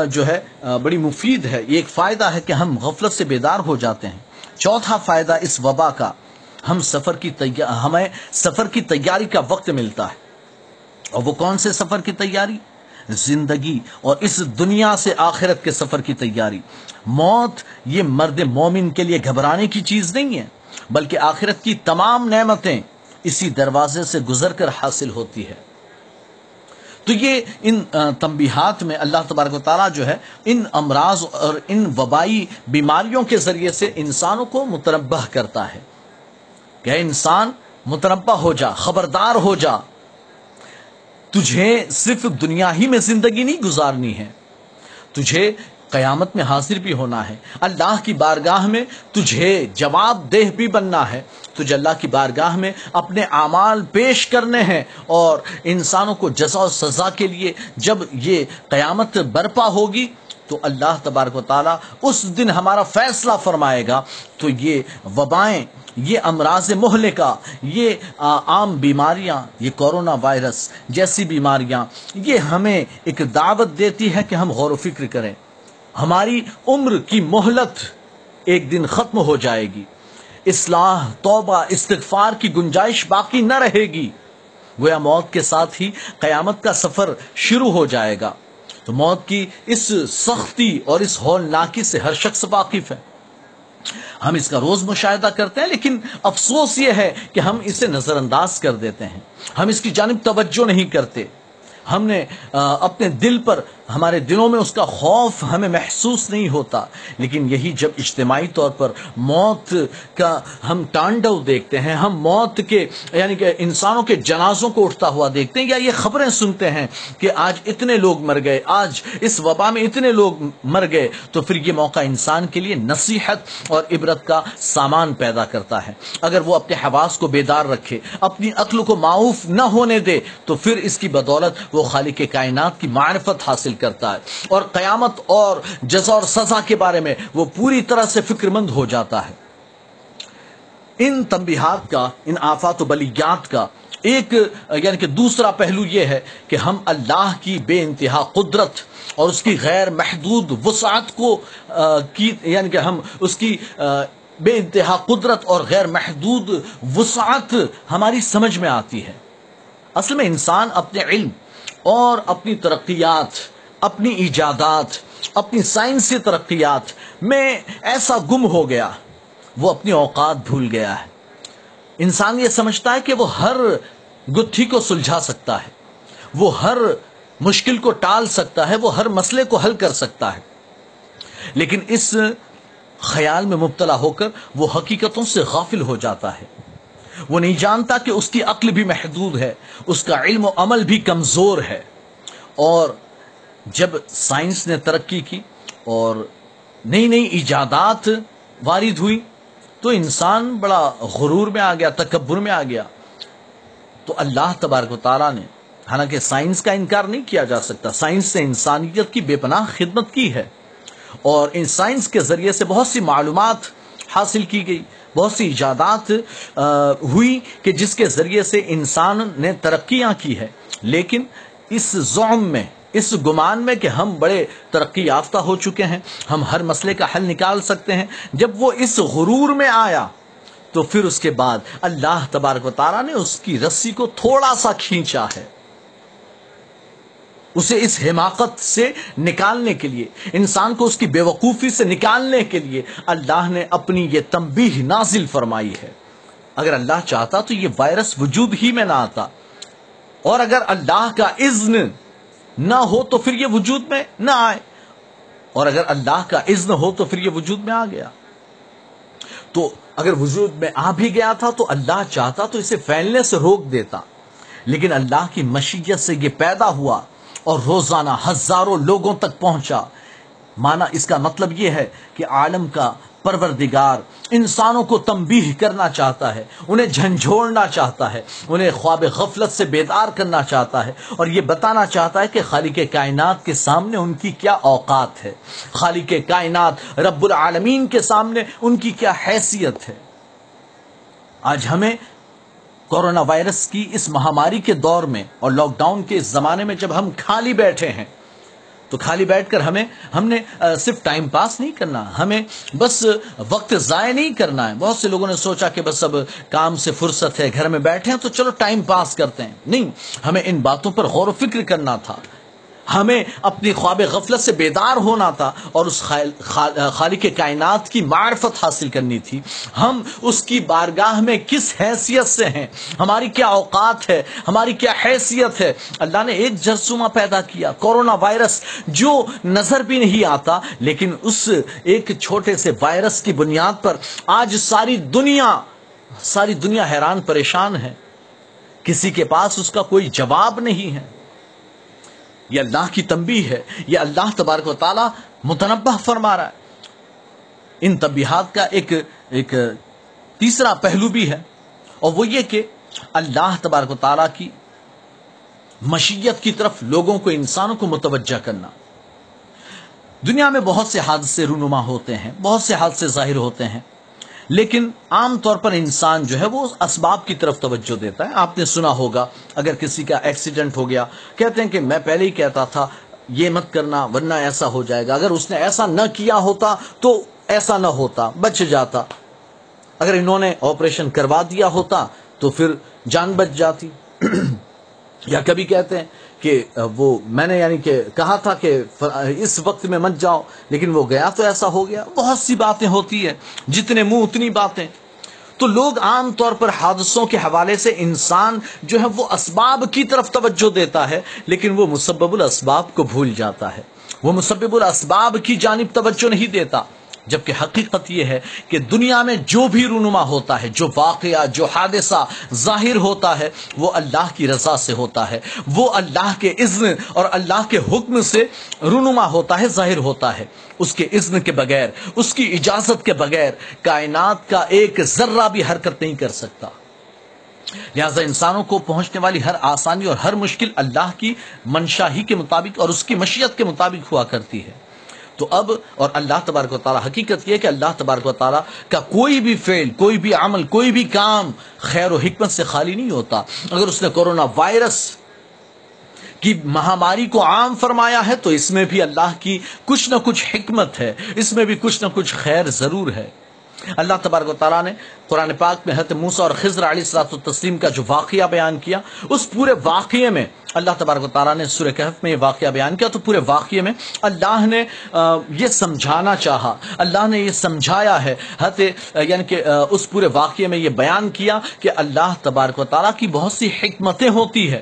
A: جو ہے بڑی مفید ہے۔ یہ ایک فائدہ ہے کہ ہم غفلت سے بیدار ہو جاتے ہیں۔ چوتھا فائدہ اس وبا کا، ہم سفر کی ہمیں سفر کی تیاری کا وقت ملتا ہے۔ اور وہ کون سے سفر کی تیاری؟ زندگی اور اس دنیا سے آخرت کے سفر کی تیاری۔ موت یہ مرد مومن کے لیے گھبرانے کی چیز نہیں ہے، بلکہ آخرت کی تمام نعمتیں اسی دروازے سے گزر کر حاصل ہوتی ہے۔ تو یہ ان تنبیہات میں اللہ تبارک و تعالیٰ جو ہے، ان امراض اور ان وبائی بیماریوں کے ذریعے سے انسانوں کو متربہ کرتا ہے۔ کہ انسان متربہ ہو جا، خبردار ہو جا تجھے صرف دنیا ہی میں زندگی نہیں گزارنی ہے۔ تجھے قیامت میں حاضر بھی ہونا ہے۔ اللہ کی بارگاہ میں تجھے جواب دہ بھی بننا ہے۔ تجھے اللہ کی بارگاہ میں اپنے اعمال پیش کرنے ہیں اور انسانوں کو جزا و سزا کے لیے جب یہ قیامت برپا ہوگی تو اللہ تبارک و تعالیٰ اس دن ہمارا فیصلہ فرمائے گا۔ تو یہ وبائیں یہ امراض مہلکہ یہ عام بیماریاں، یہ کورونا وائرس جیسی بیماریاں، یہ ہمیں ایک دعوت دیتی ہے کہ ہم غور و فکر کریں۔ ہماری عمر کی مہلت ایک دن ختم ہو جائے گی۔ اصلاح، توبہ، استغفار کی گنجائش باقی نہ رہے گی۔ گویا موت کے ساتھ ہی قیامت کا سفر شروع ہو جائے گا۔ تو موت کی اس سختی اور اس ہولناکی سے ہر شخص واقف ہے۔ ہم اس کا روز مشاہدہ کرتے ہیں، لیکن افسوس یہ ہے کہ ہم اسے نظر انداز کر دیتے ہیں۔ ہم اس کی جانب توجہ نہیں کرتے۔ ہم نے اپنے دل پر ہمارے دلوں میں اس کا خوف ہمیں محسوس نہیں ہوتا، لیکن یہی جب اجتماعی طور پر موت کا ہم ٹانڈو دیکھتے ہیں، ہم موت کے یعنی کہ انسانوں کے جنازوں کو اٹھتا ہوا دیکھتے ہیں، یا یہ خبریں سنتے ہیں کہ آج اتنے لوگ مر گئے، آج اس وبا میں اتنے لوگ مر گئے، تو پھر یہ موقع انسان کے لیے نصیحت اور عبرت کا سامان پیدا کرتا ہے۔ اگر وہ اپنے حواس کو بیدار رکھے، اپنی عقل کو معاف نہ ہونے دے، تو پھر اس کی بدولت وہ خالق کائنات کی معرفت حاصل حاصل کرتا ہے اور قیامت اور جزا اور سزا کے بارے میں وہ پوری طرح سے فکر مند ہو جاتا ہے۔ ان تنبیہات کا، ان آفات و بلیات کا ایک یعنی کہ دوسرا پہلو یہ ہے کہ ہم اللہ کی بے انتہا قدرت اور اس کی غیر محدود وسعت کو کی یعنی کہ ہم اس کی بے انتہا قدرت اور غیر محدود وسعت ہماری سمجھ میں آتی ہے۔ اصل میں انسان اپنے علم اور اپنی ترقیات اپنی ایجادات، اپنی سائنسی ترقیات میں ایسا گم ہو گیا، وہ اپنی اوقات بھول گیا ہے۔ انسان یہ سمجھتا ہے کہ وہ ہر گتھی کو سلجھا سکتا ہے، وہ ہر مشکل کو ٹال سکتا ہے، وہ ہر مسئلے کو حل کر سکتا ہے۔ لیکن اس خیال میں مبتلا ہو کر وہ حقیقتوں سے غافل ہو جاتا ہے۔ وہ نہیں جانتا کہ اس کی عقل بھی محدود ہے، اس کا علم و عمل بھی کمزور ہے اور جب سائنس نے ترقی کی اور نئی نئی ایجادات وارد ہوئی، تو انسان بڑا غرور میں آ گیا، تکبر میں آ گیا۔ تو اللہ تبارک و تعالیٰ نے، حالانکہ سائنس کا انکار نہیں کیا جا سکتا، سائنس نے انسانیت کی بے پناہ خدمت کی ہے۔ اور ان سائنس کے ذریعے سے بہت سی معلومات حاصل کی گئی، بہت سی ایجادات ہوئی کہ جس کے ذریعے سے انسان نے ترقیاں کی ہے۔ لیکن اس زوم میں اس گمان میں کہ ہم بڑے ترقی یافتہ ہو چکے ہیں، ہم ہر مسئلے کا حل نکال سکتے ہیں۔ جب وہ اس غرور میں آیا، تو پھر اس کے بعد اللہ تبارک و تعالیٰ نے اس کی رسی کو تھوڑا سا کھینچا ہے۔ اسے اس حماقت سے نکالنے کے لیے، انسان کو اس کی بے وقوفی سے نکالنے کے لیے اللہ نے اپنی یہ تنبیہ نازل فرمائی ہے۔ اگر اللہ چاہتا تو یہ وائرس وجود ہی میں نہ آتا۔ اور اگر اللہ کا اذن نہ ہو تو پھر یہ وجود میں نہ آئے۔ اور اگر اللہ کا اذن ہو تو پھر یہ وجود میں آ گیا۔ تو اگر وجود میں آ بھی گیا تھا تو اللہ چاہتا تو اسے پھیلنے سے روک دیتا۔ لیکن اللہ کی مشیت سے یہ پیدا ہوا اور روزانہ ہزاروں لوگوں تک پہنچا۔ مانا اس کا مطلب یہ ہے کہ عالم کا پروردگار انسانوں کو تنبیہ کرنا چاہتا ہے، انہیں جھنجھوڑنا چاہتا ہے، انہیں خواب غفلت سے بیدار کرنا چاہتا ہے اور یہ بتانا چاہتا ہے کہ خالق کائنات کے سامنے ان کی کیا اوقات ہے۔ خالق کائنات رب العالمین کے سامنے ان کی کیا حیثیت ہے۔ آج ہمیں کورونا وائرس کی اس مہاماری کے دور میں اور لاک ڈاؤن کے اس زمانے میں جب ہم خالی بیٹھے ہیں تو خالی بیٹھ کر ہمیں، ہم نے صرف ٹائم پاس نہیں کرنا، ہمیں بس وقت ضائع نہیں کرنا ہے۔ بہت سے لوگوں نے سوچا کہ بس اب کام سے فرصت ہے، گھر میں بیٹھے ہیں تو چلو ٹائم پاس کرتے ہیں۔ نہیں، ہمیں ان باتوں پر غور و فکر کرنا تھا۔ ہمیں اپنی خواب غفلت سے بیدار ہونا تھا اور اس خالق کائنات کی معرفت حاصل کرنی تھی۔ ہم اس کی بارگاہ میں کس حیثیت سے ہیں؟ ہماری کیا اوقات ہے؟ ہماری کیا حیثیت ہے؟ اللہ نے ایک جرسومہ پیدا کیا کورونا وائرس، جو نظر بھی نہیں آتا، لیکن اس ایک چھوٹے سے وائرس کی بنیاد پر آج ساری دنیا ساری دنیا حیران پریشان ہے۔ کسی کے پاس اس کا کوئی جواب نہیں ہے۔ یہ اللہ کی تنبیہ ہے، یہ اللہ تبارک و تعالیٰ متنبع فرما رہا ہے۔ ان تبیحات کا ایک ایک تیسرا پہلو بھی ہے، اور وہ یہ کہ اللہ تبارک و تعالیٰ کی مشیت کی طرف لوگوں کو، انسانوں کو متوجہ کرنا۔ دنیا میں بہت سے حادثے رونما ہوتے ہیں، بہت سے حادثے ظاہر ہوتے ہیں۔ لیکن عام طور پر انسان جو ہے وہ اسباب کی طرف توجہ دیتا ہے۔ آپ نے سنا ہوگا، اگر کسی کا ایکسیڈنٹ ہو گیا، کہتے ہیں کہ میں پہلے ہی کہتا تھا، یہ مت کرنا، ورنہ ایسا ہو جائے گا۔ اگر اس نے ایسا نہ کیا ہوتا، تو ایسا نہ ہوتا، بچ جاتا۔ اگر انہوں نے آپریشن کروا دیا ہوتا، تو پھر جان بچ جاتی۔ یا کبھی کہتے ہیں کہ وہ میں نے یعنی کہ کہا تھا کہ اس وقت میں مت جاؤ، لیکن وہ گیا تو ایسا ہو گیا۔ بہت سی باتیں ہوتی ہیں، جتنے منہ اتنی باتیں۔ تو لوگ عام طور پر حادثوں کے حوالے سے انسان جو ہے وہ اسباب کی طرف توجہ دیتا ہے، لیکن وہ مسبب الاسباب کو بھول جاتا ہے۔ وہ مسبب الاسباب کی جانب توجہ نہیں دیتا۔ جبکہ حقیقت یہ ہے کہ دنیا میں جو بھی رونما ہوتا ہے، جو واقعہ، جو حادثہ ظاہر ہوتا ہے، وہ اللہ کی رضا سے ہوتا ہے۔ وہ اللہ کے اذن اور اللہ کے حکم سے رونما ہوتا ہے، ظاہر ہوتا ہے۔ اس کے اذن کے بغیر، اس کی اجازت کے بغیر کائنات کا ایک ذرہ بھی حرکت نہیں کر سکتا۔ لہذا انسانوں کو پہنچنے والی ہر آسانی اور ہر مشکل اللہ کی منشاہی کے مطابق اور اس کی مشیت کے مطابق ہوا کرتی ہے۔ تو اب اور اللہ تبارک و تعالیٰ حقیقت یہ کہ اللہ تبارک و تعالیٰ کا کوئی بھی فیل کوئی بھی عمل، کوئی بھی کام خیر و حکمت سے خالی نہیں ہوتا۔ اگر اس نے کورونا وائرس کی مہاماری کو عام فرمایا ہے تو اس میں بھی اللہ کی کچھ نہ کچھ حکمت ہے، اس میں بھی کچھ نہ کچھ خیر ضرور ہے۔ اللہ تبارک و تعالیٰ نے قرآن پاک میں حضرت موسا اور خضر علی صلاح تسلیم کا جو واقعہ بیان کیا، اس پورے واقعے میں اللہ تبارک و تعالیٰ نے سورہ کہف میں یہ واقعہ بیان کیا، تو پورے واقعے میں اللہ نے یہ سمجھانا چاہا، اللہ نے یہ سمجھایا ہے۔ حضرت یعنی کہ اس پورے واقعے میں یہ بیان کیا کہ اللہ تبارک و تعالیٰ کی بہت سی حکمتیں ہوتی ہے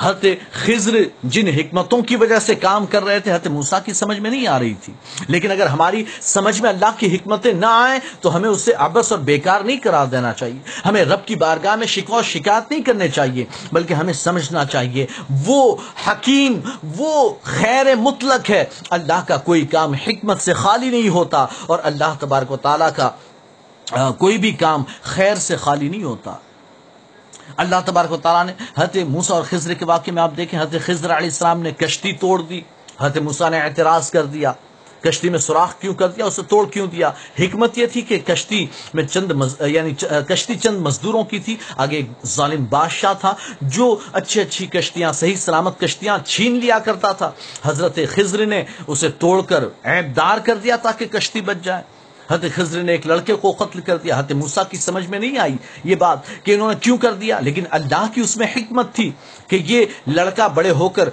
A: حضرت خضر جن حکمتوں کی وجہ سے کام کر رہے تھے، حضرت موسا کی سمجھ میں نہیں آ رہی تھی۔ لیکن اگر ہماری سمجھ میں اللہ کی حکمتیں نہ آئیں، تو ہمیں اسے ابس اور بیکار نہیں قرار دینا چاہیے۔ ہمیں رب کی بارگاہ میں شکوا شکایت نہیں کرنے چاہیے، بلکہ ہمیں سمجھنا چاہیے۔ وہ حکیم، وہ خیر مطلق ہے۔ اللہ کا کوئی کام حکمت سے خالی نہیں ہوتا اور اللہ تبارک و تعالیٰ کا کوئی بھی کام خیر سے خالی نہیں ہوتا۔ اللہ تبارک و تعالیٰ نے حضرت موسا اور خضر کے واقعے میں آپ دیکھیں، حضرت خضر علیہ السلام نے کشتی توڑ دی، حضرت موسا نے اعتراض کر دیا، کشتی میں سوراخ کیوں کر دیا، اسے توڑ کیوں دیا؟ حکمت یہ تھی کہ کشتی میں چند مز... یعنی کشتی چند مزدوروں کی تھی، آگے ظالم بادشاہ تھا جو اچھی اچھی کشتیاں، صحیح سلامت کشتیاں چھین لیا کرتا تھا۔ حضرت خضر نے اسے توڑ کر عیب دار کر دیا تاکہ کشتی بچ جائے۔ حضرت خضر نے ایک لڑکے کو قتل کر دیا۔ حضرت موسا کی سمجھ میں نہیں آئی یہ بات کہ انہوں نے کیوں کر دیا، لیکن اللہ کی اس میں حکمت تھی کہ یہ لڑکا بڑے ہو کر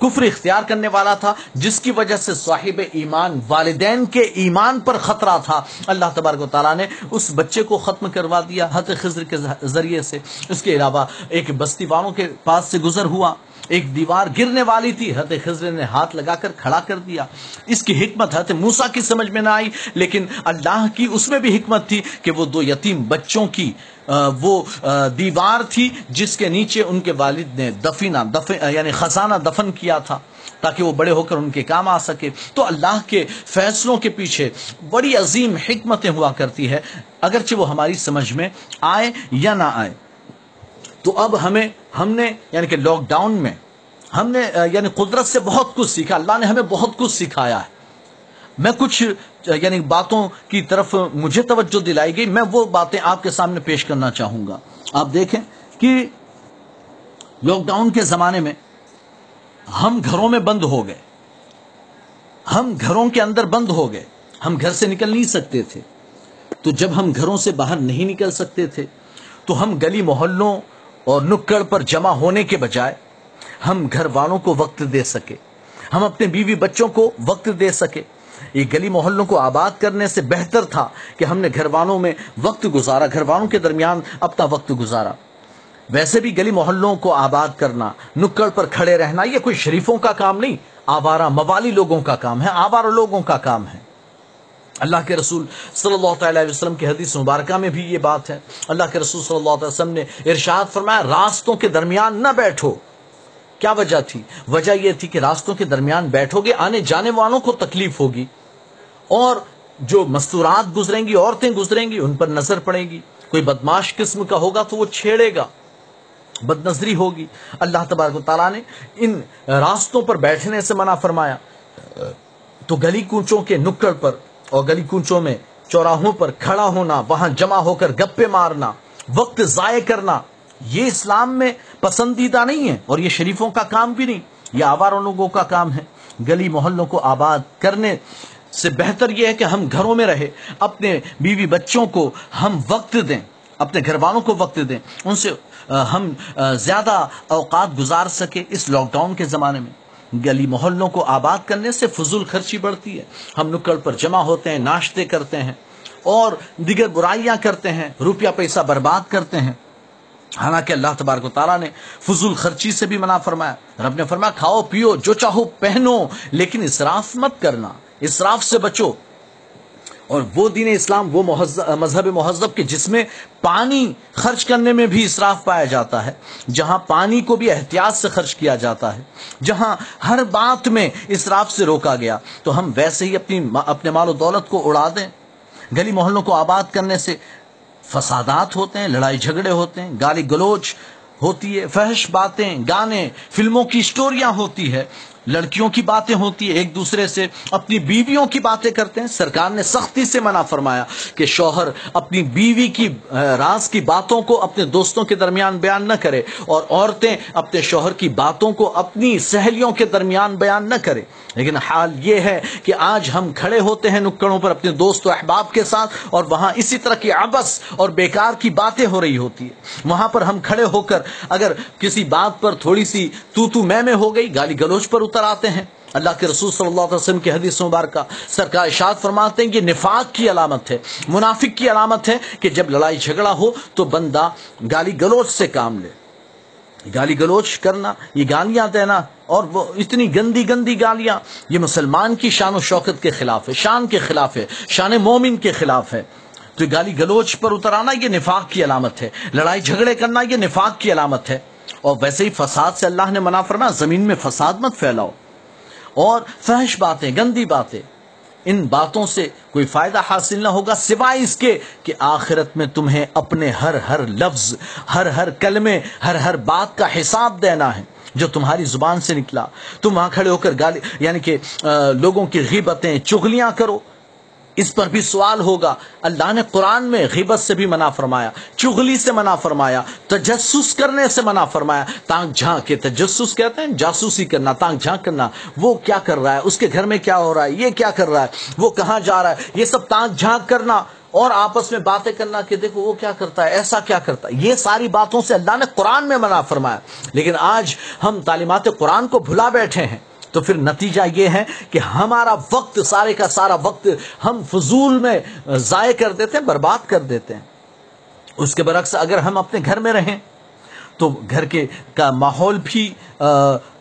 A: کفر اختیار کرنے والا تھا، جس کی وجہ سے صاحب ایمان، والدین کے ایمان پر خطرہ تھا۔ اللہ تبارک و تعالیٰ نے اس بچے کو ختم کروا دیا حضرت خضر کے ذریعے سے۔ اس کے علاوہ ایک بستی والوں کے پاس سے گزر ہوا۔ ایک دیوار گرنے والی تھی، حضرت خضر نے ہاتھ لگا کر کھڑا کر دیا۔ اس کی حکمت حضرت موسا کی سمجھ میں نہ آئی، لیکن اللہ کی اس میں بھی حکمت تھی کہ وہ دو یتیم بچوں کی وہ دیوار تھی جس کے نیچے ان کے والد نے دفینہ دفن یعنی خزانہ دفن کیا تھا تاکہ وہ بڑے ہو کر ان کے کام آ سکے۔ تو اللہ کے فیصلوں کے پیچھے بڑی عظیم حکمتیں ہوا کرتی ہے، اگرچہ وہ ہماری سمجھ میں آئے یا نہ آئے۔ تو اب ہمیں، ہم نے یعنی کہ لاک ڈاؤن میں، ہم نے یعنی قدرت سے بہت کچھ سیکھا، اللہ نے ہمیں بہت کچھ سکھایا ہے۔ میں کچھ یعنی باتوں کی طرف مجھے توجہ دلائی گئی، میں وہ باتیں آپ کے سامنے پیش کرنا چاہوں گا۔ آپ دیکھیں کہ لاک ڈاؤن کے زمانے میں ہم گھروں میں بند ہو گئے۔ ہم گھروں کے اندر بند ہو گئے۔ ہم گھر سے نکل نہیں سکتے تھے۔ تو جب ہم گھروں سے باہر نہیں نکل سکتے تھے، تو ہم گلی محلوں اور نکڑ پر جمع ہونے کے بجائے ہم گھر والوں کو وقت دے سکے۔ ہم اپنے بیوی بچوں کو وقت دے سکے۔ یہ گلی محلوں کو آباد کرنے سے بہتر تھا کہ ہم نے گھر والوں میں وقت گزارا، گھر والوں کے درمیان اپنا وقت گزارا۔ ویسے بھی گلی محلوں کو آباد کرنا، نکڑ پر کھڑے رہنا، یہ کوئی شریفوں کا کام نہیں، آوارہ موالی لوگوں کا کام ہے، آوارہ لوگوں کا کام ہے۔ اللہ کے رسول صلی اللہ تعالی علیہ وسلم کی حدیث مبارکہ میں بھی یہ بات ہے۔ اللہ کے رسول صلی اللہ علیہ وسلم نے ارشاد فرمایا، راستوں کے درمیان نہ بیٹھو۔ کیا وجہ تھی؟ وجہ یہ تھی کہ راستوں کے درمیان بیٹھو گے، آنے جانے والوں کو تکلیف ہوگی۔ اور جو مستورات گزریں گی، عورتیں گزریں گی، ان پر نظر پڑے گی۔ کوئی بدماش قسم کا ہوگا تو وہ چھیڑے گا۔ بد نظری ہوگی۔ اللہ تبارک و تعالیٰ نے ان راستوں پر بیٹھنے سے منع فرمایا۔ تو گلی کوچوں کے نکڑ پر اور گلی کوچوں میں چوراہوں پر کھڑا ہونا، وہاں جمع ہو کر گپے مارنا، وقت ضائع کرنا، یہ اسلام میں پسندیدہ نہیں ہے اور یہ شریفوں کا کام بھی نہیں، یہ آواروں لوگوں کا کام ہے۔ گلی محلوں کو آباد کرنے سے بہتر یہ ہے کہ ہم گھروں میں رہے، اپنے بیوی بچوں کو ہم وقت دیں، اپنے گھر والوں کو وقت دیں، ان سے ہم زیادہ اوقات گزار سکے اس لاک ڈاؤن کے زمانے میں۔ گلی محلوں کو آباد کرنے سے فضول خرچی بڑھتی ہے۔ ہم نکڑ پر جمع ہوتے ہیں، ناشتے کرتے ہیں اور دیگر برائیاں کرتے ہیں، روپیہ پیسہ برباد کرتے ہیں۔ حالانکہ اللہ تبارک و تعالیٰ نے فضول خرچی سے بھی منع فرمایا۔ رب نے فرمایا، کھاؤ، پیو، جو چاہو پہنو، لیکن اسراف مت کرنا۔ اسراف سے بچو۔ اور وہ دین اسلام، وہ مذہب مہذب کے جس میں پانی خرچ کرنے میں بھی اسراف پایا جاتا ہے، جہاں پانی کو بھی احتیاط سے خرچ کیا جاتا ہے، جہاں ہر بات میں اسراف سے روکا گیا۔ تو ہم ویسے ہی اپنی اپنے مال و دولت کو اڑا دیں، گلی محلوں کو آباد کرنے سے فسادات ہوتے ہیں، لڑائی جھگڑے ہوتے ہیں، گالی گلوچ ہوتی ہے، فحش باتیں، گانے، فلموں کی سٹوریاں ہوتی ہے لڑکیوں کی باتیں ہوتی ہیں، ایک دوسرے سے اپنی بیویوں کی باتیں کرتے ہیں۔ سرکار نے سختی سے منع فرمایا کہ شوہر اپنی بیوی کی راز کی باتوں کو اپنے دوستوں کے درمیان بیان نہ کرے اور عورتیں اپنے شوہر کی باتوں کو اپنی سہیلیوں کے درمیان بیان نہ کرے۔ لیکن حال یہ ہے کہ آج ہم کھڑے ہوتے ہیں نکڑوں پر اپنے دوست و احباب کے ساتھ اور وہاں اسی طرح کی ابس اور بیکار کی باتیں ہو رہی ہوتی ہے وہاں پر ہم کھڑے ہو کر اگر کسی بات پر تھوڑی سی تو تو میں میں ہو گئی، گالی گلوچ پر اتر اتر آتے ہیں۔ اللہ کے رسول صلی اللہ علیہ وسلم کی حدیث مبارکہ سرکار اشاد فرماتے ہیں کہ نفاق کی علامت ہے، منافق کی علامت ہے کہ جب لڑائی جھگڑا ہو تو بندہ گالی گلوچ سے کام لے۔ گالی گلوچ کرنا، یہ گالیاں دینا اور وہ اتنی گندی گندی گالیاں، یہ مسلمان کی شان و شوکت کے خلاف ہے، شان کے خلاف ہے، شان مومن کے خلاف ہے۔ تو گالی گلوچ پر اتر آنا یہ نفاق کی علامت ہے، لڑائی جھگڑے کرنا یہ نفاق کی علامت ہے۔ اور ویسے ہی فساد سے اللہ نے منع فرمایا، زمین میں فساد مت پھیلاؤ۔ اور فحش باتیں، گندی باتیں، ان باتوں سے کوئی فائدہ حاصل نہ ہوگا سوائے اس کے کہ آخرت میں تمہیں اپنے ہر ہر لفظ، ہر ہر کلمے، ہر ہر بات کا حساب دینا ہے، جو تمہاری زبان سے نکلا۔ تم وہاں کھڑے ہو کر گالی یعنی کہ لوگوں کی غیبتیں چگلیاں کرو۔ اس پر بھی سوال ہوگا۔ اللہ نے قرآن میں غیبت سے بھی منع فرمایا، چغلی سے منع فرمایا، تجسس کرنے سے منع فرمایا۔ تانک جھانک کے تجسس کہتے ہیں، جاسوسی کرنا تانک جھانک کرنا۔ وہ کیا کر رہا ہے؟ اس کے گھر میں کیا ہو رہا ہے؟ یہ کیا کر رہا ہے؟ وہ کہاں جا رہا ہے؟ یہ سب تانک جھانک کرنا اور آپس میں باتیں کرنا کہ دیکھو وہ کیا کرتا ہے، ایسا کیا کرتا ہے؟ یہ ساری باتوں سے اللہ نے قرآن میں منع فرمایا۔ لیکن آج ہم تعلیمات قرآن کو بھلا بیٹھے ہیں۔ تو پھر نتیجہ یہ ہے کہ ہمارا وقت سارے کا سارا وقت ہم فضول میں ضائع کر دیتے ہیں، برباد کر دیتے ہیں۔ اس کے برعکس اگر ہم اپنے گھر میں رہیں تو گھر کے کا ماحول بھی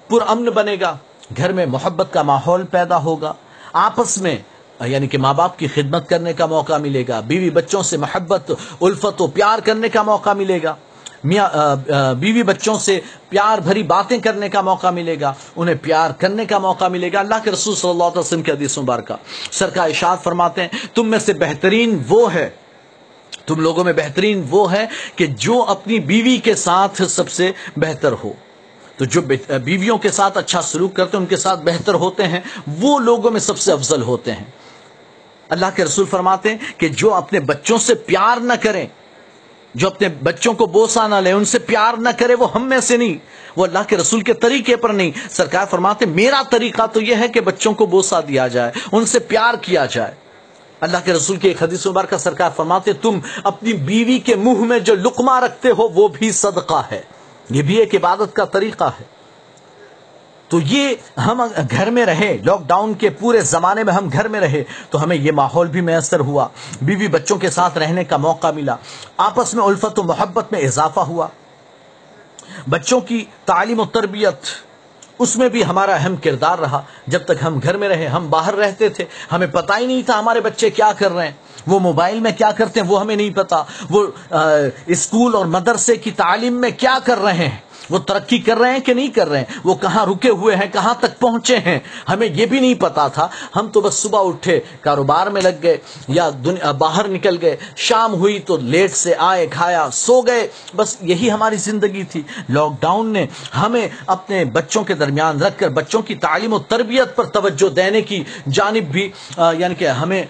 A: پر امن بنے گا۔ گھر میں محبت کا ماحول پیدا ہوگا۔ آپس میں یعنی کہ ماں باپ کی خدمت کرنے کا موقع ملے گا۔ بیوی بچوں سے محبت، الفت و پیار کرنے کا موقع ملے گا۔ میاں بیوی بچوں سے پیار بھری باتیں کرنے کا موقع ملے گا، انہیں پیار کرنے کا موقع ملے گا۔ اللہ کے رسول صلی اللہ علیہ وسلم کے حدیث مبارکہ۔ سرکار اشاد فرماتے ہیں، تم میں سے بہترین وہ ہے، تم لوگوں میں بہترین وہ ہے کہ جو اپنی بیوی کے ساتھ سب سے بہتر ہو۔ تو جو بیویوں کے ساتھ اچھا سلوک کرتے ہیں، ان کے ساتھ بہتر ہوتے ہیں، وہ لوگوں میں سب سے افضل ہوتے ہیں۔ اللہ کے رسول فرماتے ہیں کہ جو اپنے بچوں سے پیار نہ کریں جو اپنے بچوں کو بوسا نہ لے، ان سے پیار نہ کرے، وہ ہم میں سے نہیں، وہ اللہ کے رسول کے طریقے پر نہیں۔ سرکار فرماتے، میرا طریقہ تو یہ ہے کہ بچوں کو بوسا دیا جائے، ان سے پیار کیا جائے۔ اللہ کے رسول کے ایک حدیث مبارکہ سرکار فرماتے، تم اپنی بیوی کے منہ میں جو لقمہ رکھتے ہو، وہ بھی صدقہ ہے۔ یہ بھی ایک عبادت کا طریقہ ہے۔ تو یہ ہم گھر میں رہے لاک ڈاؤن کے پورے زمانے میں ہم گھر میں رہے، تو ہمیں یہ ماحول بھی میسر ہوا۔ بیوی بچوں کے ساتھ رہنے کا موقع ملا۔ آپس میں الفت و محبت میں اضافہ ہوا۔ بچوں کی تعلیم و تربیت، اس میں بھی ہمارا اہم کردار رہا۔ جب تک ہم گھر میں رہے، ہم باہر رہتے تھے، ہمیں پتہ ہی نہیں تھا ہمارے بچے کیا کر رہے ہیں۔ وہ موبائل میں کیا کرتے ہیں، وہ ہمیں نہیں پتا وہ اسکول اور مدرسے کی تعلیم میں کیا کر رہے ہیں۔ وہ ترقی کر رہے ہیں کہ نہیں کر رہے ہیں؟ وہ کہاں رکے ہوئے ہیں؟ کہاں تک پہنچے ہیں؟ ہمیں یہ بھی نہیں پتا تھا۔ ہم تو بس صبح اٹھے، کاروبار میں لگ گئے یا دنیا، باہر نکل گئے۔ شام ہوئی تو لیٹ سے آئے، کھایا، سو گئے۔ بس یہی ہماری زندگی تھی۔ لاک ڈاؤن نے ہمیں اپنے بچوں کے درمیان رکھ کر، بچوں کی تعلیم و تربیت پر توجہ دینے کی جانب بھی یعنی کہ ہمیں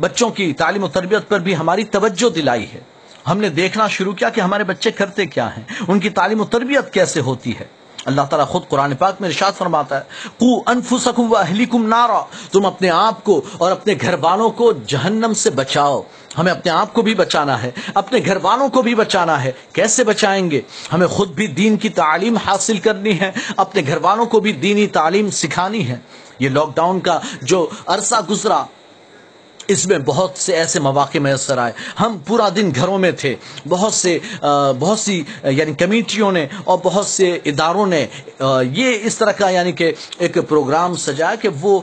A: بچوں کی تعلیم و تربیت پر بھی ہماری توجہ دلائی ہے۔ ہم نے دیکھنا شروع کیا کہ ہمارے بچے کرتے کیا ہیں؟ ان کی تعلیم و تربیت کیسے ہوتی ہے؟ اللہ تعالیٰ خود قرآن پاک میں ارشاد فرماتا ہے، قو انفسکم و اہلیکم نارا، تم اپنے آپ کو اور اپنے گھر والوں کو جہنم سے بچاؤ۔ ہمیں اپنے آپ کو بھی بچانا ہے، اپنے گھر والوں کو بھی بچانا ہے۔ کیسے بچائیں گے؟ ہمیں خود بھی دین کی تعلیم حاصل کرنی ہے، اپنے گھر والوں کو بھی دینی تعلیم سکھانی ہے۔ یہ لاک ڈاؤن کا جو عرصہ گزرا اس میں بہت سے ایسے مواقع میسر آئے۔ ہم پورا دن گھروں میں تھے۔ بہت سے بہت سی یعنی کمیٹیوں نے اور بہت سے اداروں نے یہ اس طرح کا یعنی کہ ایک پروگرام سجایا کہ وہ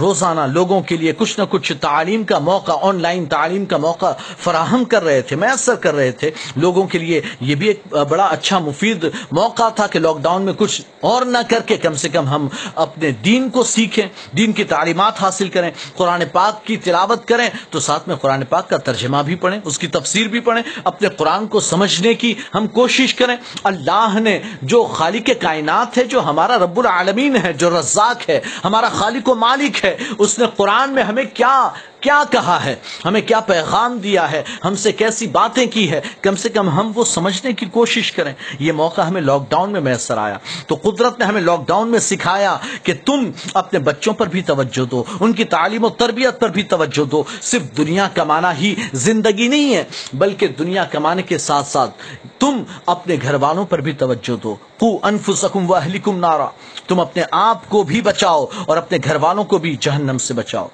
A: روزانہ لوگوں کے لیے کچھ نہ کچھ تعلیم کا موقع، آن لائن تعلیم کا موقع فراہم کر رہے تھے، میسر کر رہے تھے۔ لوگوں کے لیے یہ بھی ایک بڑا اچھا مفید موقع تھا کہ لاک ڈاؤن میں کچھ اور نہ کر کے کم سے کم ہم اپنے دین کو سیکھیں، دین کی تعلیمات حاصل کریں، قرآن پاک کی تلاوت کریں تو ساتھ میں قرآن پاک کا ترجمہ بھی پڑھیں، اس کی تفسیر بھی پڑھیں، اپنے قرآن کو سمجھنے کی ہم کوشش کریں۔ اللہ نے جو خالق کائنات ہے، جو ہمارا رب العالمین ہے، جو رزاق ہے، ہمارا خالق و مالک ہے، اس نے قرآن میں ہمیں کیا کیا کہا ہے؟ ہمیں کیا پیغام دیا ہے؟ ہم سے کیسی باتیں کی ہے کم سے کم ہم وہ سمجھنے کی کوشش کریں۔ یہ موقع ہمیں لاک ڈاؤن میں میسر آیا۔ تو قدرت نے ہمیں لاک ڈاؤن میں سکھایا کہ تم اپنے بچوں پر بھی توجہ دو، ان کی تعلیم و تربیت پر بھی توجہ دو۔ صرف دنیا کمانا ہی زندگی نہیں ہے، بلکہ دنیا کمانے کے ساتھ ساتھ تم اپنے گھر والوں پر بھی توجہ دو۔ کو انفسکم و اہلکم نارا۔ تم اپنے آپ کو بھی بچاؤ اور اپنے گھر والوں کو بھی جہنم سے بچاؤ۔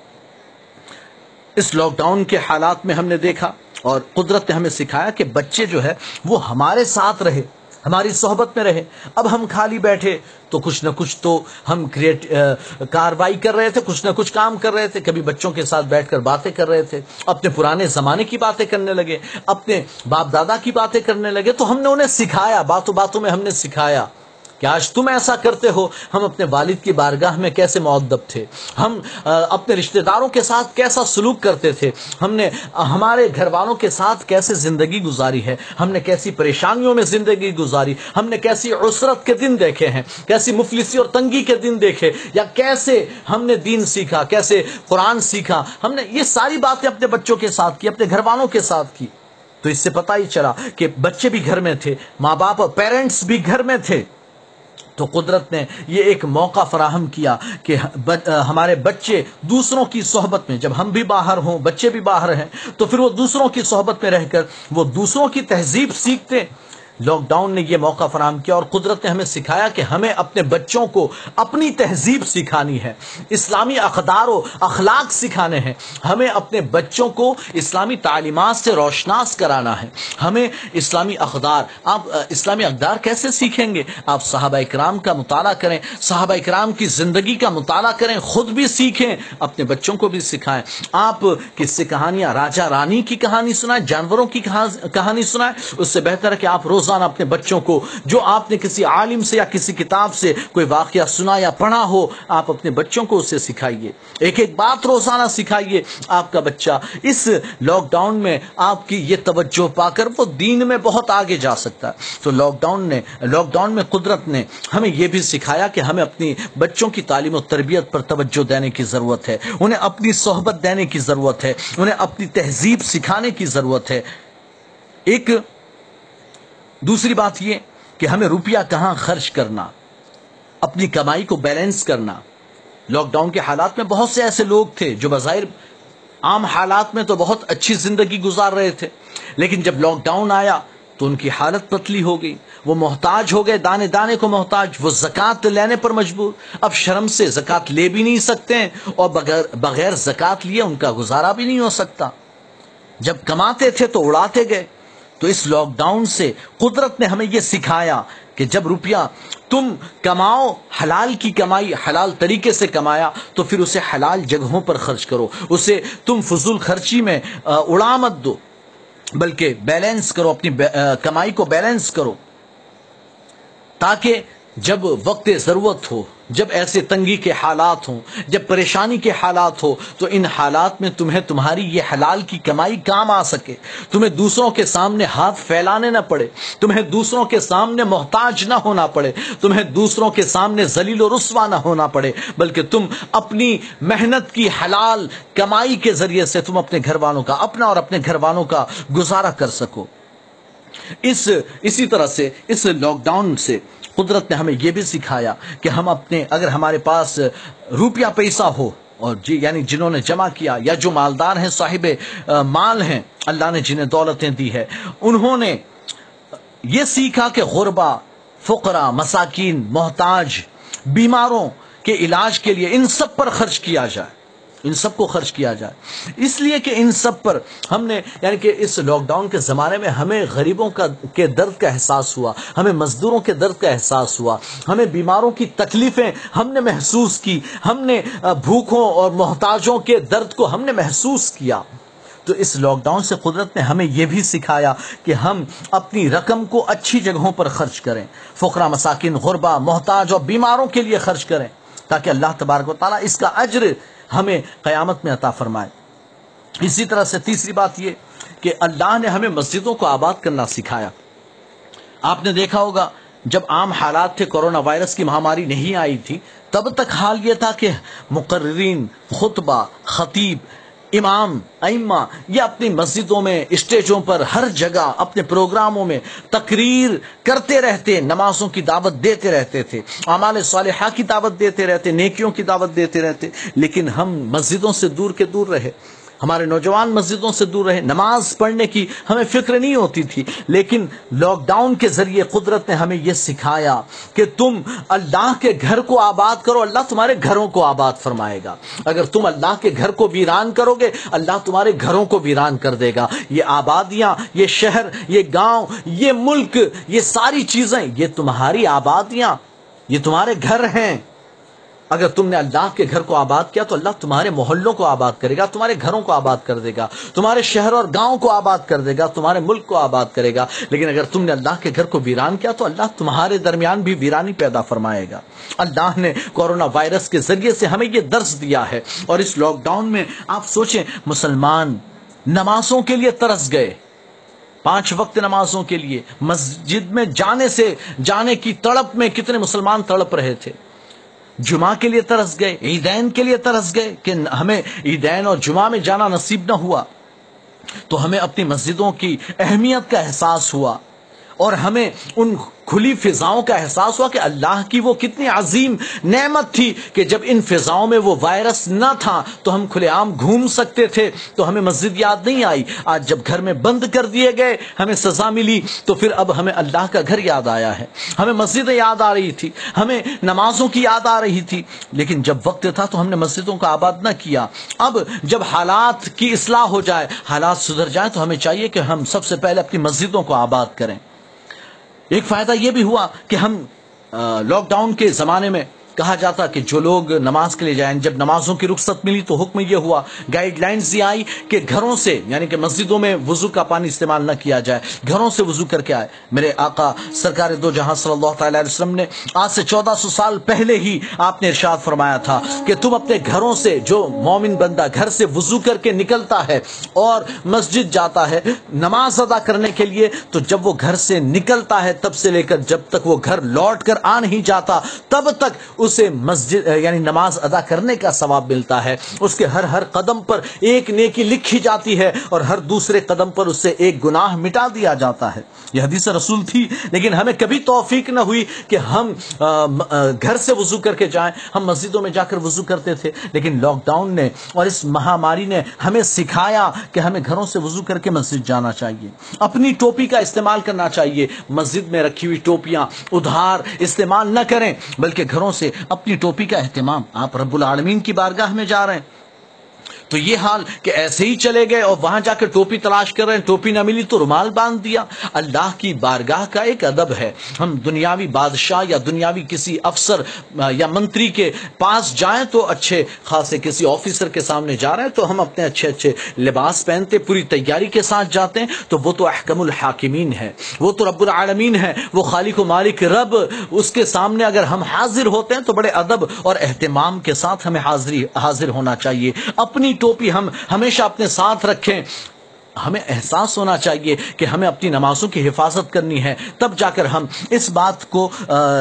A: اس لاک ڈاؤن کے حالات میں ہم نے دیکھا اور قدرت نے ہمیں سکھایا کہ بچے جو ہے وہ ہمارے ساتھ رہے، ہماری صحبت میں رہے۔ اب ہم خالی بیٹھے تو کچھ نہ کچھ تو ہم کریٹ کاروائی کر رہے تھے، کچھ نہ کچھ کام کر رہے تھے۔ کبھی بچوں کے ساتھ بیٹھ کر باتیں کر رہے تھے، اپنے پرانے زمانے کی باتیں کرنے لگے، اپنے باپ دادا کی باتیں کرنے لگے۔ تو ہم نے انہیں سکھایا، باتوں باتوں میں ہم نے سکھایا۔ کہ آج تم ایسا کرتے ہو، ہم اپنے والد کی بارگاہ میں کیسے معدب تھے؟ ہم اپنے رشتہ داروں کے ساتھ کیسا سلوک کرتے تھے؟ ہم نے ہمارے گھر والوں کے ساتھ کیسے زندگی گزاری ہے؟ ہم نے کیسی پریشانیوں میں زندگی گزاری؟ ہم نے کیسی عسرت کے دن دیکھے ہیں؟ کیسی مفلسی اور تنگی کے دن دیکھے؟ یا کیسے ہم نے دین سیکھا؟ کیسے قرآن سیکھا؟ ہم نے یہ ساری باتیں اپنے بچوں کے ساتھ کی، اپنے گھر والوں کے ساتھ کی۔ تو اس سے پتہ ہی چلا کہ بچے بھی گھر میں تھے، ماں باپ اور پیرنٹس بھی گھر میں تھے۔ تو قدرت نے یہ ایک موقع فراہم کیا کہ ہمارے بچے دوسروں کی صحبت میں، جب ہم بھی باہر ہوں، بچے بھی باہر ہیں، تو پھر وہ دوسروں کی صحبت میں رہ کر وہ دوسروں کی تہذیب سیکھتے لاک ڈاؤن نے یہ موقع فراہم کیا اور قدرت نے ہمیں سکھایا کہ ہمیں اپنے بچوں کو اپنی تہذیب سکھانی ہے، اسلامی اقدار و اخلاق سکھانے ہیں۔ ہمیں اپنے بچوں کو اسلامی تعلیمات سے روشناس کرانا ہے۔ ہمیں اسلامی اقدار، آپ، اسلامی اقدار کیسے سیکھیں گے؟ آپ صحابہ اکرام کا مطالعہ کریں، صحابہ اکرام کی زندگی کا مطالعہ کریں، خود بھی سیکھیں، اپنے بچوں کو بھی سکھائیں۔ آپ کس سے کہانیاں؟ راجا رانی کی کہانی سنائیں، جانوروں کی کہانی سنائیں، اس سے بہتر ہے کہ آپ روز روزانہ اپنے بچوں کو جو آپ نے کسی عالم سے یا کسی کتاب سے کوئی واقعہ سنا یا پڑھا ہو، آپ اپنے بچوں کو اسے سکھائیے۔ ایک ایک بات روزانہ سکھائیے آپ کا بچہ۔ اس لاک ڈاؤن میں آپ کی یہ توجہ پا کر وہ دین میں بہت آگے جا سکتا ہے۔ تو لاک ڈاؤن نے لاک ڈاؤن میں قدرت نے ہمیں یہ بھی سکھایا کہ ہمیں اپنی بچوں کی تعلیم و تربیت پر توجہ دینے کی ضرورت ہے۔ انہیں اپنی صحبت دینے کی ضرورت ہے۔ انہیں اپنی تہذیب سکھانے کی ضرورت ہے۔ ایک دوسری بات یہ کہ ہمیں روپیہ کہاں خرچ کرنا، اپنی کمائی کو بیلنس کرنا۔ لاک ڈاؤن کے حالات میں بہت سے ایسے لوگ تھے جو بظاہر عام حالات میں تو بہت اچھی زندگی گزار رہے تھے، لیکن جب لاک ڈاؤن آیا تو ان کی حالت پتلی ہو گئی۔ وہ محتاج ہو گئے، دانے دانے کو محتاج، وہ زکات لینے پر مجبور۔ اب شرم سے زکات لے بھی نہیں سکتے ہیں اور بغیر بغیر زکات لیے ان کا گزارا بھی نہیں ہو سکتا۔ جب کماتے تھے تو اڑاتے گئے۔ تو اس لاک ڈاؤن سے قدرت نے ہمیں یہ سکھایا کہ جب روپیہ تم کماؤ، حلال کی کمائی، حلال طریقے سے کمایا، تو پھر اسے حلال جگہوں پر خرچ کرو۔ اسے تم فضول خرچی میں اڑا مت دو، بلکہ بیلنس کرو، اپنی کمائی کو بیلنس کرو۔ تاکہ جب وقت ضرورت ہو، جب ایسے تنگی کے حالات ہوں، جب پریشانی کے حالات ہو، تو ان حالات میں تمہیں تمہاری یہ حلال کی کمائی کام آ سکے۔ تمہیں دوسروں کے سامنے ہاتھ پھیلانے نہ پڑے، تمہیں دوسروں کے سامنے محتاج نہ ہونا پڑے، تمہیں دوسروں کے سامنے ذلیل و رسوا نہ ہونا پڑے، بلکہ تم اپنی محنت کی حلال کمائی کے ذریعے سے تم اپنے گھر والوں کا، اپنا اور اپنے گھر والوں کا گزارا کر سکو۔ اس، اسی طرح سے، اس لاک ڈاؤن سے قدرت نے ہمیں یہ بھی سکھایا کہ ہم اپنے اگر ہمارے پاس روپیہ پیسہ ہو اور جی یعنی جنہوں نے جمع کیا یا جو مالدار ہیں، صاحب مال ہیں، اللہ نے جنہیں دولتیں دی ہے انہوں نے یہ سیکھا کہ غربا فقرا مساکین، محتاج، بیماروں کے علاج کے لیے ان سب پر خرچ کیا جائے۔ ان سب کو خرچ کیا جائے۔ اس لیے کہ ان سب پر ہم نے یعنی کہ اس لاک ڈاؤن کے زمانے میں ہمیں غریبوں کا، کے درد کا احساس ہوا، ہمیں مزدوروں کے درد کا احساس ہوا، ہمیں بیماروں کی تکلیفیں ہم نے محسوس کی، ہم نے بھوکوں اور محتاجوں کے درد کو ہم نے محسوس کیا۔ تو اس لاک ڈاؤن سے قدرت نے ہمیں یہ بھی سکھایا کہ ہم اپنی رقم کو اچھی جگہوں پر خرچ کریں۔ فقرا مساکین غربا محتاج اور بیماروں کے لیے خرچ کریں تاکہ اللہ تبارک و تعالیٰ اس کا اجر ہمیں قیامت میں عطا فرمائے۔ اسی طرح سے تیسری بات یہ کہ اللہ نے ہمیں مسجدوں کو آباد کرنا سکھایا۔ آپ نے دیکھا ہوگا، جب عام حالات تھے کورونا وائرس کی مہاماری نہیں آئی تھی، تب تک حال یہ تھا کہ مقررین، خطبہ، خطیب امام، ائمہ، یہ اپنی مسجدوں میں، اسٹیجوں پر، ہر جگہ، اپنے پروگراموں میں تقریر کرتے رہتے، نمازوں کی دعوت دیتے رہتے تھے، اعمال صالحہ کی دعوت دیتے رہتے، نیکیوں کی دعوت دیتے رہتے، لیکن ہم مسجدوں سے دور کے دور رہے۔ ہمارے نوجوان مسجدوں سے دور رہے، نماز پڑھنے کی ہمیں فکر نہیں ہوتی تھی، لیکن لاک ڈاؤن کے ذریعے قدرت نے ہمیں یہ سکھایا کہ تم اللہ کے گھر کو آباد کرو، اللہ تمہارے گھروں کو آباد فرمائے گا۔ اگر تم اللہ کے گھر کو ویران کرو گے، اللہ تمہارے گھروں کو ویران کر دے گا۔ یہ آبادیاں، یہ شہر، یہ گاؤں، یہ ملک، یہ ساری چیزیں، یہ تمہاری آبادیاں، یہ تمہارے گھر ہیں۔ اگر تم نے اللہ کے گھر کو آباد کیا تو اللہ تمہارے محلوں کو آباد کرے گا، تمہارے گھروں کو آباد کر دے گا، تمہارے شہر اور گاؤں کو آباد کر دے گا، تمہارے ملک کو آباد کرے گا۔ لیکن اگر تم نے اللہ کے گھر کو ویران کیا تو اللہ تمہارے درمیان بھی ویرانی پیدا فرمائے گا۔ اللہ نے کورونا وائرس کے ذریعے سے ہمیں یہ درس دیا ہے اور اس لاک ڈاؤن میں آپ سوچیں، مسلمان نمازوں کے لیے ترس گئے۔ پانچ وقت نمازوں کے لیے، مسجد میں جانے سے، جانے کی تڑپ میں کتنے مسلمان تڑپ رہے تھے۔ جمعہ کے لیے ترس گئے، عیدین کے لیے ترس گئے کہ ہمیں عیدین اور جمعہ میں جانا نصیب نہ ہوا۔ تو ہمیں اپنی مسجدوں کی اہمیت کا احساس ہوا۔ اور ہمیں ان کھلی فضاؤں کا احساس ہوا کہ اللہ کی وہ کتنی عظیم نعمت تھی کہ جب ان فضاؤں میں وہ وائرس نہ تھا تو ہم کھلے عام گھوم سکتے تھے، تو ہمیں مسجد یاد نہیں آئی۔ آج جب گھر میں بند کر دیے گئے، ہمیں سزا ملی، تو پھر اب ہمیں اللہ کا گھر یاد آیا ہے۔ ہمیں مسجد یاد آ رہی تھی، ہمیں نمازوں کی یاد آ رہی تھی۔ لیکن جب وقت تھا تو ہم نے مسجدوں کو آباد نہ کیا۔ اب جب حالات کی اصلاح ہو جائے، حالات سدھر جائیں، تو ہمیں چاہیے کہ ہم سب سے پہلے اپنی مسجدوں کو آباد کریں۔ ایک فائدہ یہ بھی ہوا کہ ہم لاک ڈاؤن کے زمانے میں کہا جاتا کہ جو لوگ نماز کے لیے جائیں، جب نمازوں کی رخصت ملی تو حکم یہ ہوا گائیڈ لائنز یہ آئی کہ گھروں سے یعنی کہ مسجدوں میں وضو کا پانی استعمال نہ کیا جائے، گھروں سے وضو کر کے آئے۔ میرے آقا سرکار دو جہاں صلی اللہ تعالی علیہ وسلم نے آج سے چودہ سو سال پہلے ہی آپ نے ارشاد فرمایا تھا کہ تم اپنے گھروں سے، جو مومن بندہ گھر سے وضو کر کے نکلتا ہے اور مسجد جاتا ہے نماز ادا کرنے کے لیے، تو جب وہ گھر سے نکلتا ہے، تب سے لے کر جب تک وہ گھر لوٹ کر آ نہیں جاتا، تب تک اس اسے مسجد یعنی نماز ادا کرنے کا ثواب ملتا ہے۔ اس کے ہر ہر قدم پر ایک نیکی لکھی جاتی ہے اور ہر دوسرے قدم پر اس سے ایک گناہ مٹا دیا جاتا ہے۔ یہ حدیث رسول تھی، لیکن ہمیں کبھی توفیق نہ ہوئی کہ ہم گھر سے وضو کر کے جائیں۔ ہم مسجدوں میں جا کر وضو کرتے تھے، لیکن لاک ڈاؤن نے اور اس مہاماری نے ہمیں سکھایا کہ ہمیں گھروں سے وضو کر کے مسجد جانا چاہیے۔ اپنی ٹوپی کا استعمال کرنا چاہیے۔ مسجد میں رکھی ہوئی ٹوپیاں، ادھار استعمال نہ کریں، بلکہ گھروں سے اپنی ٹوپی کا اہتمام آپ رب العالمین کی بارگاہ میں جا رہے ہیں۔ تو یہ حال کہ ایسے ہی چلے گئے اور وہاں جا کے ٹوپی تلاش کر رہے ہیں۔ ٹوپی نہ ملی تو رومال باندھ دیا۔ اللہ کی بارگاہ کا ایک ادب ہے۔ ہم دنیاوی بادشاہ یا دنیاوی کسی افسر یا منتری کے پاس جائیں تو اچھے خاصے کسی آفیسر کے سامنے جا رہے ہیں تو ہم اپنے اچھے اچھے لباس پہنتے، پوری تیاری کے ساتھ جاتے ہیں۔ تو وہ تو احکم الحاکمین ہے وہ تو رب العالمین ہے وہ خالق و مالک رب اس کے سامنے اگر ہم حاضر ہوتے ہیں تو بڑے ادب اور اہتمام کے ساتھ ہمیں حاضری، حاضر ہونا چاہیے۔ اپنی ٹوپی ہم ہمیشہ اپنے ساتھ رکھیں۔ ہمیں احساس ہونا چاہیے کہ ہمیں اپنی نمازوں کی حفاظت کرنی ہے۔ تب جا کر ہم اس بات کو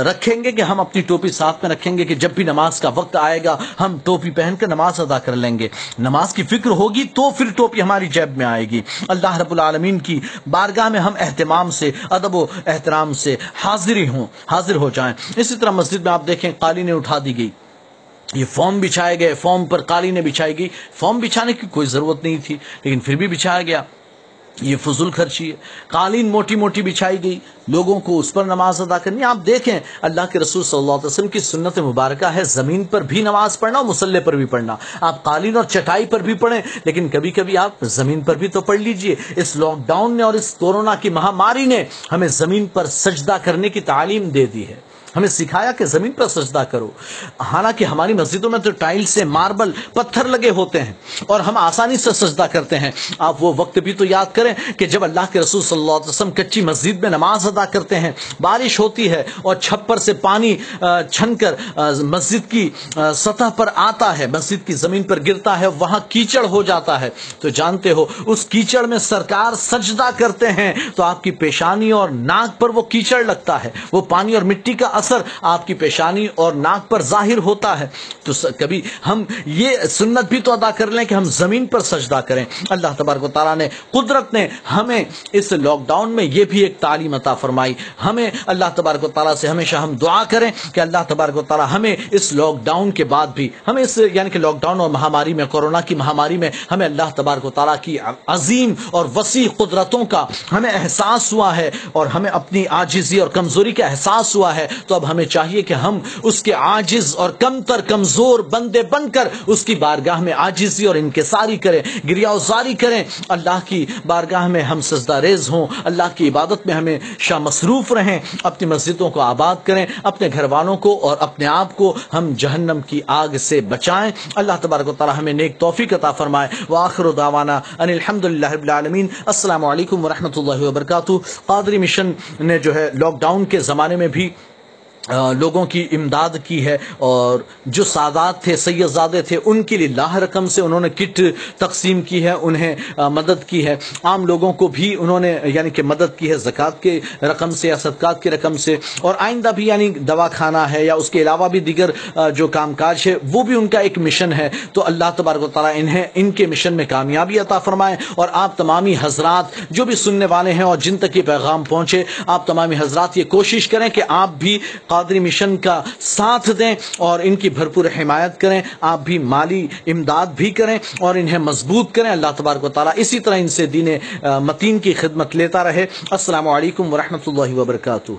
A: رکھیں گے کہ ہم اپنی ٹوپی ساتھ میں رکھیں گے کہ جب بھی نماز کا وقت آئے گا، ہم ٹوپی پہن کر نماز ادا کر لیں گے۔ نماز کی فکر ہوگی تو پھر ٹوپی ہماری جیب میں آئے گی۔ اللہ رب العالمین کی بارگاہ میں ہم اہتمام سے، ادب و احترام سے حاضری ہوں، حاضر ہو جائیں۔ اسی طرح مسجد میں آپ دیکھیں قالینیں اٹھا دی گئی۔ یہ فارم بچھائے گئے فارم پر قالینیں بچھائی گئی۔ فارم بچھانے کی کوئی ضرورت نہیں تھی، لیکن پھر بھی بچھایا گیا۔ یہ فضول خرچی ہے۔ قالین موٹی موٹی بچھائی گئی، لوگوں کو اس پر نماز ادا کرنی۔ آپ دیکھیں، اللہ کے رسول صلی اللہ علیہ وسلم کی سنت مبارکہ ہے، زمین پر بھی نماز پڑھنا اور مسلح پر بھی پڑھنا۔ آپ قالین اور چٹائی پر بھی پڑھیں، لیکن کبھی کبھی آپ زمین پر بھی تو پڑھ لیجیے۔ اس لاک ڈاؤن نے اور اس کورونا کی مہاماری نے ہمیں زمین پر سجدہ کرنے کی تعلیم دے دی ہے۔ ہمیں سکھایا کہ زمین پر سجدہ کرو۔ حالانکہ ہماری مسجدوں میں تو ٹائل سے ماربل پتھر لگے ہوتے ہیں اور ہم آسانی سے سجدہ کرتے ہیں۔ آپ وہ وقت بھی تو یاد کریں کہ جب اللہ کے رسول صلی اللہ علیہ وسلم کچی مسجد میں نماز ادا کرتے ہیں، بارش ہوتی ہے اور چھپر سے پانی چھن کر مسجد کی سطح پر آتا ہے، مسجد کی زمین پر گرتا ہے، وہاں کیچڑ ہو جاتا ہے۔ تو جانتے ہو، اس کیچڑ میں سرکار سجدہ کرتے ہیں تو آپ کی پیشانی اور ناک پر وہ کیچڑ لگتا ہے، وہ پانی اور مٹی کا اثر آپ کی پیشانی اور ناک پر ظاہر ہوتا ہے۔ تو کبھی ہم یہ سنت بھی تو ادا کر لیں کہ ہم زمین پر سجدہ کریں۔ اللہ تبارک و تعالیٰ نے قدرت نے ہمیں اس لاک ڈاؤن میں یہ بھی ایک تعلیم عطا فرمائی۔ ہمیں اللہ تبارک و تعالیٰ سے ہمیشہ ہم دعا کریں کہ اللہ تبارک و تعالیٰ ہمیں اس لاک ڈاؤن کے بعد بھی، ہمیں اس یعنی کہ لاک ڈاؤن اور مہاماری میں کورونا کی مہاماری میں ہمیں اللہ تبارک و تعالیٰ کی عظیم اور وسیع قدرتوں کا ہمیں احساس ہوا ہے اور ہمیں اپنی آجزی اور کمزوری کا احساس ہوا ہے۔ تو اب ہمیں چاہیے کہ ہم اس کے عاجز اور کم تر کمزور بندے بن کر اس کی بارگاہ میں عاجزی اور انکساری کریں گریا ازاری کریں۔ اللہ کی بارگاہ میں ہم سجدہ ریز ہوں، اللہ کی عبادت میں ہمیں شاہ مصروف رہیں۔ اپنی مسجدوں کو آباد کریں، اپنے گھر والوں کو اور اپنے آپ کو ہم جہنم کی آگ سے بچائیں۔ اللہ تبارک و تعالی ہمیں نیک توفیق عطا فرمائے۔ وآخر دعوانا ان الحمدللہ رب العالمین۔ السلام علیکم ورحمۃ اللہ وبرکاتہ۔ قادری مشن نے جو ہے لاک ڈاؤن کے زمانے میں بھی لوگوں کی امداد کی ہے اور جو سادات تھے، سید زادے تھے، ان کے لیے لاہ رقم سے انہوں نے کٹ تقسیم کی ہے، انہیں مدد کی ہے۔ عام لوگوں کو بھی انہوں نے یعنی کہ مدد کی ہے زکوٰۃ کے رقم سے یا صدقات کی رقم سے۔ اور آئندہ بھی یعنی دوا کھانا ہے یا اس کے علاوہ بھی دیگر جو کام کاج ہے، وہ بھی ان کا ایک مشن ہے۔ تو اللہ تبارک و تعالیٰ انہیں، ان کے مشن میں کامیابی عطا فرمائے۔ اور آپ تمامی حضرات جو بھی سننے والے ہیں اور جن تک یہ پیغام پہنچے، آپ تمامی حضرات یہ کوشش کریں کہ آپ بھی قادری مشن کا ساتھ دیں اور ان کی بھرپور حمایت کریں، آپ بھی مالی امداد بھی کریں اور انہیں مضبوط کریں۔ اللہ تبارک و تعالیٰ اسی طرح ان سے دین متین کی خدمت لیتا رہے۔ السلام علیکم ورحمۃ اللہ وبرکاتہ۔